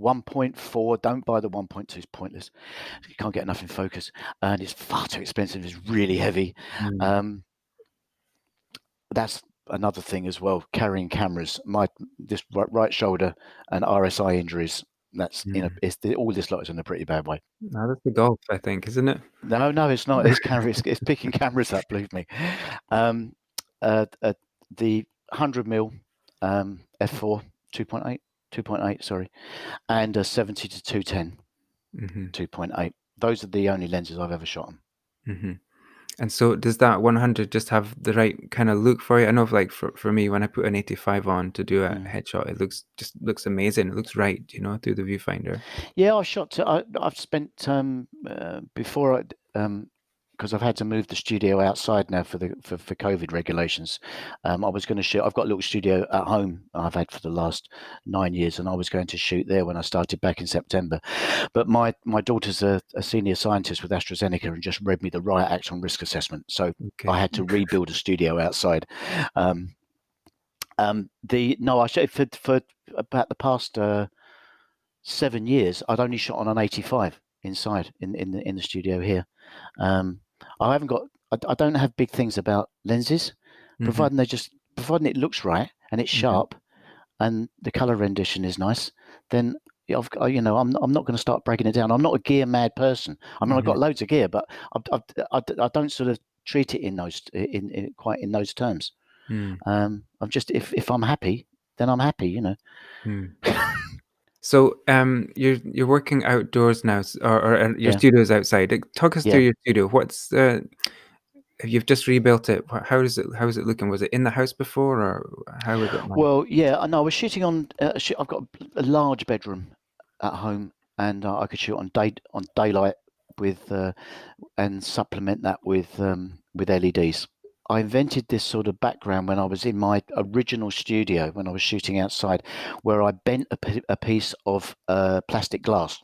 1.4. Don't buy the 1.2; it's pointless. You can't get enough in focus, and it's far too expensive. It's really heavy. Mm. Um, that's another thing as well. Carrying cameras, my this right, right shoulder and RSI injuries. That's mm. you know, it's the, all this lot is in a pretty bad way. No, that's the golf, I think, isn't it? No, no, it's not. It's camera. it's, it's picking cameras up. Believe me. Um, uh, uh, the 100 mil um, f4 2.8 2.8 sorry and a 70 to 210 mm-hmm. 2.8 those are the only lenses i've ever shot on mm-hmm. and so does that 100 just have the right kind of look for you i know like for, for me when i put an 85 on to do a mm. headshot it looks just looks amazing it looks right you know through the viewfinder yeah i shot to, I, have spent um, uh, before I, um, because I've had to move the studio outside now for the for, for COVID regulations. Um, I was going to shoot. I've got a little studio at home I've had for the last nine years, and I was going to shoot there when I started back in September. But my my daughter's a, a senior scientist with AstraZeneca and just read me the riot act on risk assessment, so okay. I had to rebuild a studio outside. Um, um, the no, I shot for for about the past uh, seven years. I'd only shot on an 85 inside in in the in the studio here. Um, I haven't got. I, I don't have big things about lenses, mm-hmm. providing they just providing it looks right and it's mm-hmm. sharp, mm-hmm. and the color rendition is nice. Then I've you know I'm I'm not going to start breaking it down. I'm not a gear mad person. I mean mm-hmm. I've got loads of gear, but I, I, I, don't sort of treat it in those in, in quite in those terms. Mm. Um, I'm just if if I'm happy, then I'm happy. You know. Mm. So, um, you're you're working outdoors now, or, or uh, your Yeah. studio's outside. Talk us through your studio. What's uh, you've just rebuilt it. How is it? How is it looking? Was it in the house before, or how is it? Well, yeah, I know. I was shooting on. Uh, sh- I've got a large bedroom at home, and uh, I could shoot on day on daylight with uh, and supplement that with um, with LEDs. I invented this sort of background when I was in my original studio when I was shooting outside, where I bent a, p- a piece of uh, plastic glass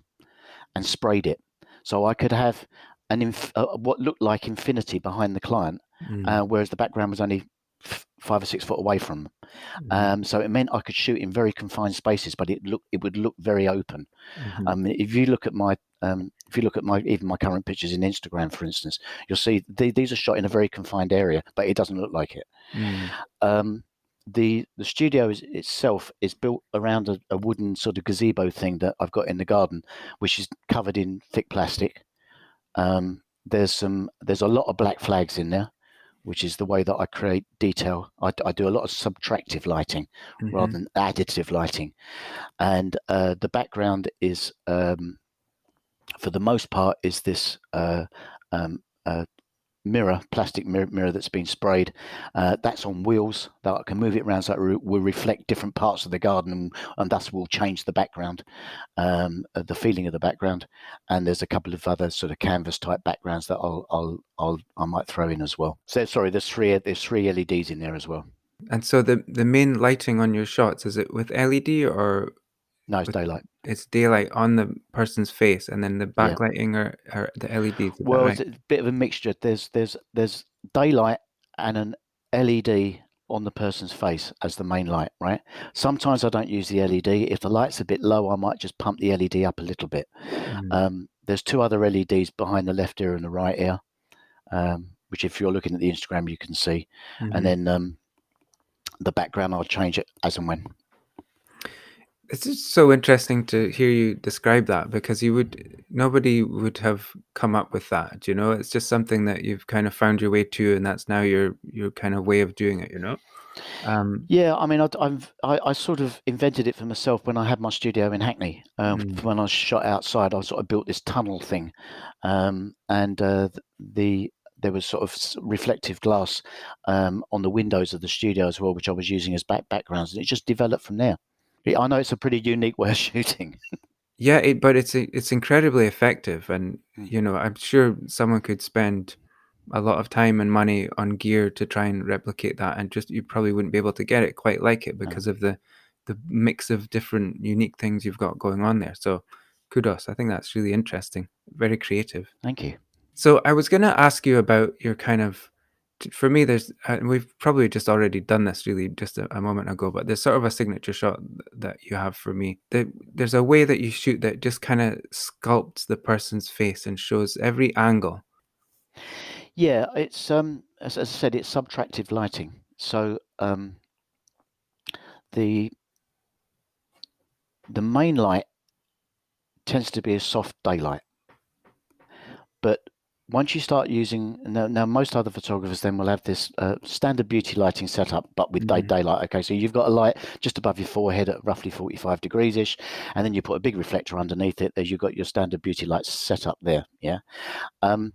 and sprayed it, so I could have an inf- uh, what looked like infinity behind the client, mm. uh, whereas the background was only f- five or six foot away from them. Mm. Um, so it meant I could shoot in very confined spaces, but it look it would look very open. Mm-hmm. Um, if you look at my um, if you look at my even my current pictures in Instagram, for instance, you'll see these are shot in a very confined area, but it doesn't look like it. Mm. Um, the the studio is, itself is built around a, a, wooden sort of gazebo thing that I've got in the garden, which is covered in thick plastic. Um, there's some there's a lot of black flags in there, which is the way that I create detail. I, I do a lot of subtractive lighting mm-hmm. rather than additive lighting, and uh, the background is um, for the most part, is this uh, um, uh, mirror, plastic mirror, mirror, that's been sprayed. Uh, that's on wheels that I can move it around so it will reflect different parts of the garden and, and thus will change the background, um, uh, the feeling of the background. And there's a couple of other sort of canvas type backgrounds that I'll, I'll, I'll I might throw in as well. So sorry, there's three there's three LEDs in there as well. And so the the main lighting on your shots is it with LED or no, it's daylight. It's daylight on the person's face, and then the backlighting or, or the LEDs. Well, it's a bit of a mixture. There's there's there's daylight and an LED on the person's face as the main light, right? Sometimes I don't use the LED. If the light's a bit low, I might just pump the LED up a little bit. Mm. Um, there's two other LEDs behind the left ear and the right ear, um, which if you're looking at the Instagram, you can see. And mm-hmm. then um, the background, I'll change it as and when. It's just so interesting to hear you describe that because you would nobody would have come up with that, you know? It's just something that you've kind of found your way to, and that's now your your kind of way of doing it, you know? Um, Yeah, I mean, I, I've I, I sort of invented it for myself when I had my studio in Hackney. Um, mm, when I shot outside, I sort of built this tunnel thing, um, and uh, the there was sort of reflective glass um, on the windows of the studio as well, which I was using as back backgrounds, and it just developed from there. I know it's a pretty unique way of shooting. Yeah, it, but it's it's incredibly effective, and Hmm. you know, I'm sure someone could spend a lot of time and money on gear to try and replicate that, and just you probably wouldn't be able to get it quite like it because of the the mix of different unique things you've got going on there. So, kudos. I think that's really interesting, very creative. Thank you. So, I was going to ask you about your kind of for me, there's, and we've probably just already done this really just a, a, moment ago, but there's sort of a signature shot that you have for me. The, there's a way that you shoot that just kind of sculpts the person's face and shows every angle. Yeah, it's um, as, as I said, it's subtractive lighting. So um, the the main light tends to be a soft daylight, but once you start using now, now most other photographers then will have this uh, standard beauty lighting setup but with day Mhm. daylight okay? So you've got a light just above your forehead at roughly 45 degrees ish and then you put a big reflector underneath it. There you've got your standard beauty lights set up there yeah? Um,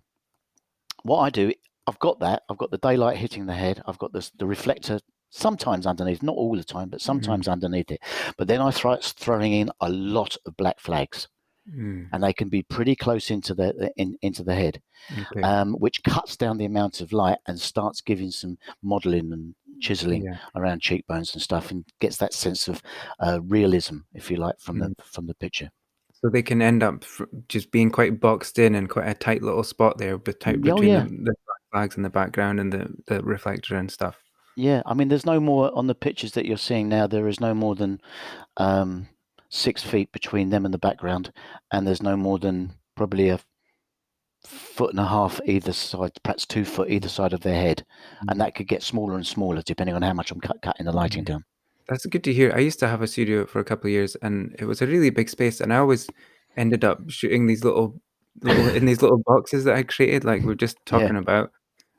what i do i've got that. I've got the daylight hitting the head. I've got this the reflector sometimes underneath not all the time but sometimes underneath it. But then i start throwing in a lot of black flags Mm, and they can be pretty close into the in, into the head okay. um, which cuts down the amount of light and starts giving some modeling and chiseling yeah. around cheekbones and stuff, and gets that sense of uh, realism, if you like, from the from the picture. So they can end up just being quite boxed in and quite a tight little spot there bet- Oh, between yeah. the, the flags in the background and the, the reflector and stuff. Yeah, I mean, there's no more on the pictures that you're seeing now. There is no more than um, six feet between them and the background, and there's no more than probably a foot and a half either side, perhaps two foot either side of their head, and mm. that could get smaller and smaller depending on how much I'm cut, cutting the lighting mm. down. That's good to hear. I used to have a studio for a couple of years, and it was a really big space, and I always ended up shooting these little, little in these little boxes that I created, like we're just Yeah. talking about.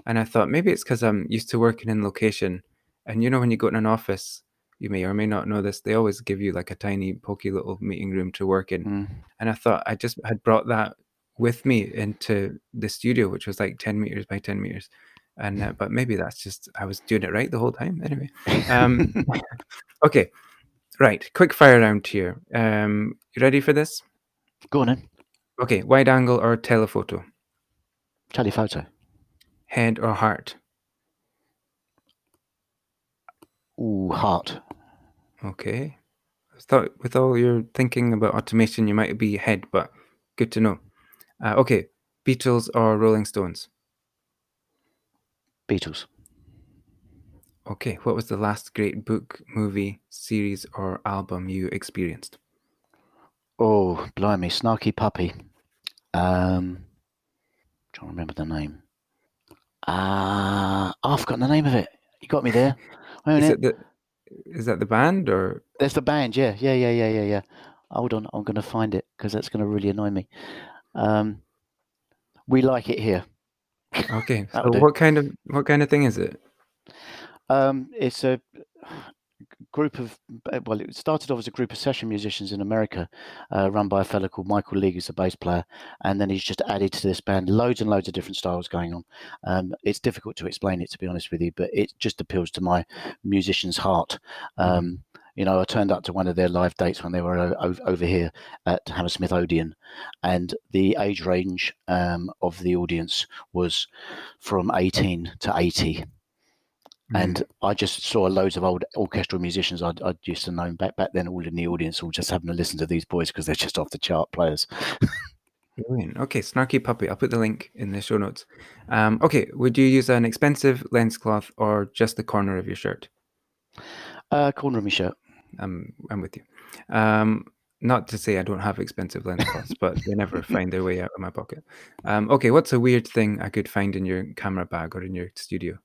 And I thought maybe it's because I'm used to working in location, and you know when you go in an office, you may or may not know this. They always give you like a tiny, pokey little meeting room to work in, Mm. and I thought I just had brought that with me into the studio, which was like ten meters by ten meters. And uh, but maybe that's just I was doing it right the whole time. Anyway, um, okay, right. Quick fire round here. Um, you ready for this? Go on then, Okay, wide angle or telephoto, telephoto. head or heart. Ooh, heart. Okay. I thought with all your thinking about automation, you might be head, but good to know. Uh, okay, Beatles or Rolling Stones. Beatles. Okay, what was the last great book, movie, series, or album you experienced? Oh, blimey, Snarky Puppy. Um, trying to remember the name. Ah, oh, I've forgotten the name of it. You got me there. Is minute. it the is that the band or There's the band. Yeah, yeah, yeah, yeah, yeah, yeah. Hold on, I'm going to find it because that's going to really annoy me. Um, we like it here. okay? So do. what kind of what kind of thing is it? Um, it's a group of well, it started off as a group of session musicians in America, uh, run by a fellow called Michael League, who's a bass player, and then he's just added to this band loads and loads of different styles going on. Um, it's difficult to explain it, to be honest with you, but it just appeals to my musician's heart. Um, you know, I turned up to one of their live dates when they were o- o- over here at Hammersmith Odeon, and the age range um, of the audience was from 18 to 80 Mm. and I just saw loads of old orchestral musicians I'd, I'd used to know back back then, all in the audience, all just having to listen to these boys because they're just off the chart players. Brilliant. Okay, Snarky Puppy. I'll put the link in the show notes. Um, okay, would you use an expensive lens cloth or just the corner of your shirt? Uh, corner of my shirt. I'm I'm with you. Um, not to say I don't have expensive lens cloths, but they never find their way out of my pocket. Um, okay, what's a weird thing I could find in your camera bag or in your studio?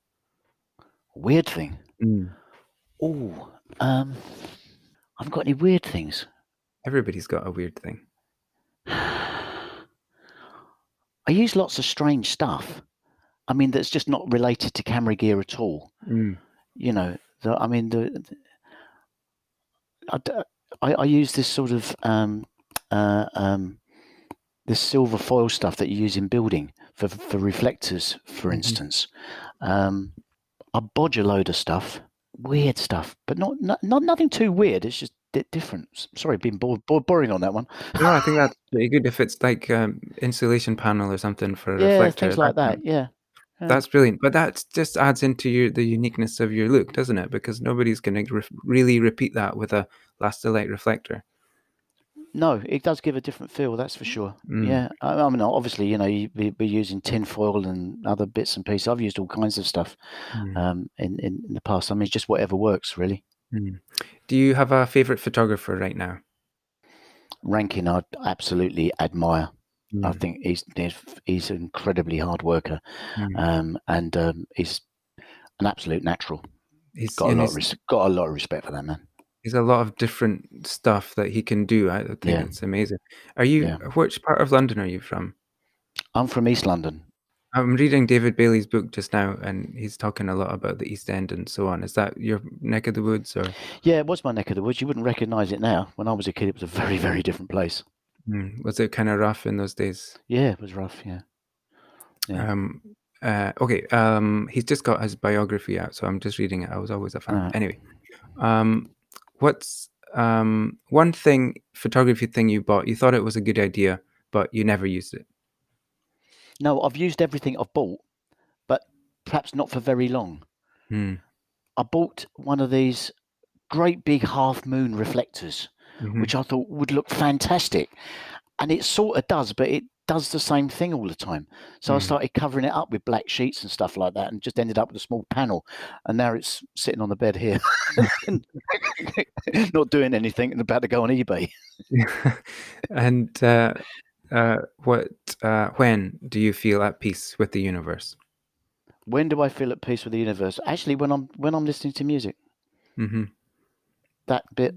Weird thing. Oh, um, I haven't got any weird things. Everybody's got a weird thing. I use lots of strange stuff. I mean, that's just not related to camera gear at all. Mm. You know, the, I mean, the, the I, I, use this sort of um, uh, um, this silver foil stuff that you use in building for for reflectors, for Mhm. instance. Um, I bodge a load of stuff, weird stuff, but not not, not nothing too weird. It's just di- different. Sorry, being bo- bo- boring on that one. No, I think that's pretty good. If it's like um, insulation panel or something for a Yeah, reflector, things like that-. Yeah. Yeah. That's brilliant. But that just adds into your the uniqueness of your look, doesn't it? Because nobody's going to re- really repeat that with a Lastolite reflector. No, it does give a different feel. That's for sure. Mm. Yeah, I, I mean, obviously, you know, you be, be using tin foil and other bits and pieces. I've used all kinds of stuff Mm. um, in, in in the past. I mean, just whatever works, really. Mm. Do you have a favorite photographer right now? Rankin, I absolutely admire. I Mm. think he's he's, an incredibly hard worker, Mm. um, and um, he's an absolute natural. He's, Got a lot, he's, res- got a lot of respect for that man. He's a lot of different stuff that he can do. I think Yeah. it's amazing. Are you? Yeah. Which part of London are you from? I'm from East London. I'm reading David Bailey's book just now, and he's talking a lot about the East End and so on. Is that your neck of the woods, or Yeah, it was my neck of the woods. You wouldn't recognise it now. When I was a kid, it was a very, very different place. Mm. was it kind of rough in those days? Yeah, it was rough. Yeah. Yeah. Um, uh, okay. Um, he's just got his biography out, so I'm just reading it. I was always a fan. Alright. Anyway, um, what's um one thing photography thing you bought? You thought it was a good idea, but you never used it. No, I've used everything I've bought, but perhaps not for very long. Mm. I bought one of these great big half moon reflectors, Mhm. which I thought would look fantastic. And it sort of does, but it does the same thing all the time. So I Mm. started covering it up with black sheets and stuff like that and just ended up with a small panel. And now it's sitting on the bed here, not doing anything and about to go on eBay. and uh, uh, what? Uh, when do you feel at peace with the universe? When do I feel at peace with the universe? Actually, when I'm when I'm listening to music. hmm that bit,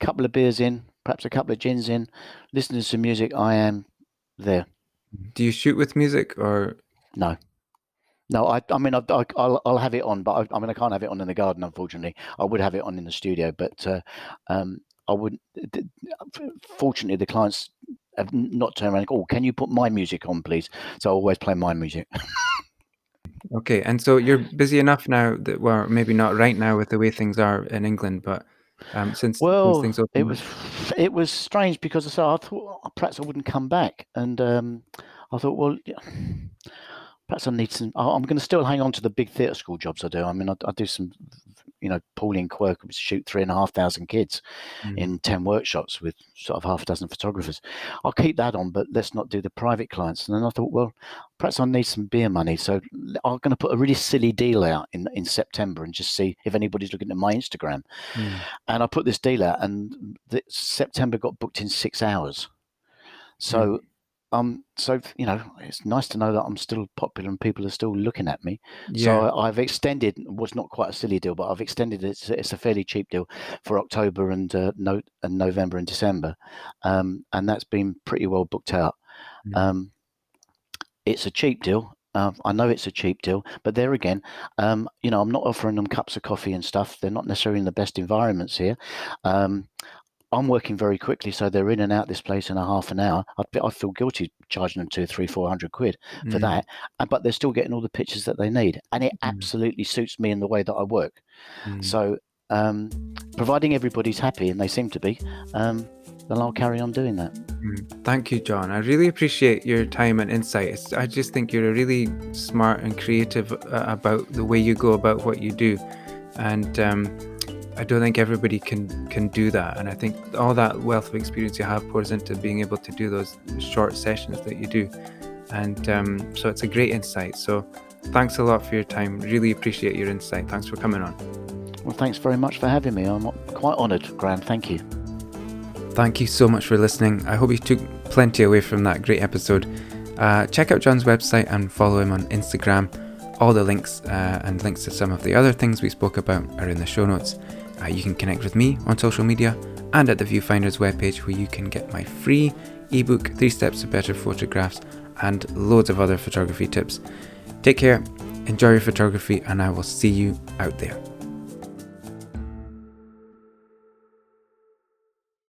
a couple of beers in, perhaps a couple of gins in, listening to some music, I am there. Do you shoot with music or? No, no, I, I mean, I, I, I'll, I'll have it on, but I, I mean, I can't have it on in the garden, unfortunately. I would have it on in the studio, but uh, um, I wouldn't. Fortunately, the clients have not turned around. and Oh, can you put my music on, please? So I always play my music. Okay, and so you're busy enough now that, well, maybe not right now with the way things are in England, but um, since, since Well, things it was it was strange because I said I thought "Oh, perhaps I wouldn't come back, and um, I thought, well, yeah, perhaps I need some. I'm going to still hang on to the big theatre school jobs I do. I mean, I, I do some, you know, Pauline Quirk which shoot three and a half thousand kids Mm. in ten workshops with sort of half a dozen photographers. I'll keep that on, but let's not do the private clients. And then I thought, well, perhaps I need some beer money, so I'm going to put a really silly deal out in in September and just see if anybody's looking at my Instagram Mm. and I put this deal out, and the, September got booked in six hours. So, um, so you know, it's nice to know that I'm still popular and people are still looking at me. yeah, So I've extended. Was not quite a silly deal, but I've extended it. It's, it's a fairly cheap deal for October and uh, no and November and December, um, and that's been pretty well booked out. Mm. Um, it's a cheap deal. Uh, I know it's a cheap deal, but there again, um, you know, I'm not offering them cups of coffee and stuff. They're not necessarily in the best environments here. Um, I'm working very quickly, so they're in and out this place in a half an hour. I'd, be- I feel guilty charging them two, three, four hundred quid for Mm. that, but they're still getting all the pictures that they need, and it Mm. absolutely suits me in the way that I work. Mm. So, um, providing everybody's happy, and they seem to be, um, then I'll carry on doing that. Mm. Thank you, John. I really appreciate your time and insight. It's, I just think you're a really smart and creative uh, about the way you go about what you do, and um, I don't think everybody can can do that. And I think all that wealth of experience you have pours into being able to do those short sessions that you do, and um, so it's a great insight. So thanks a lot for your time. Really appreciate your insight. Thanks for coming on. Well, thanks very much for having me. I'm quite honoured, Graham. Thank you. Thank you so much for listening. I hope you took plenty away from that great episode. Uh, check out John's website and follow him on Instagram. All the links uh, and links to some of the other things we spoke about are in the show notes. Uh, you can connect with me on social media and at the Viewfinders webpage where you can get my free ebook, Three Steps to Better Photographs, and loads of other photography tips. Take care, enjoy your photography, and I will see you out there.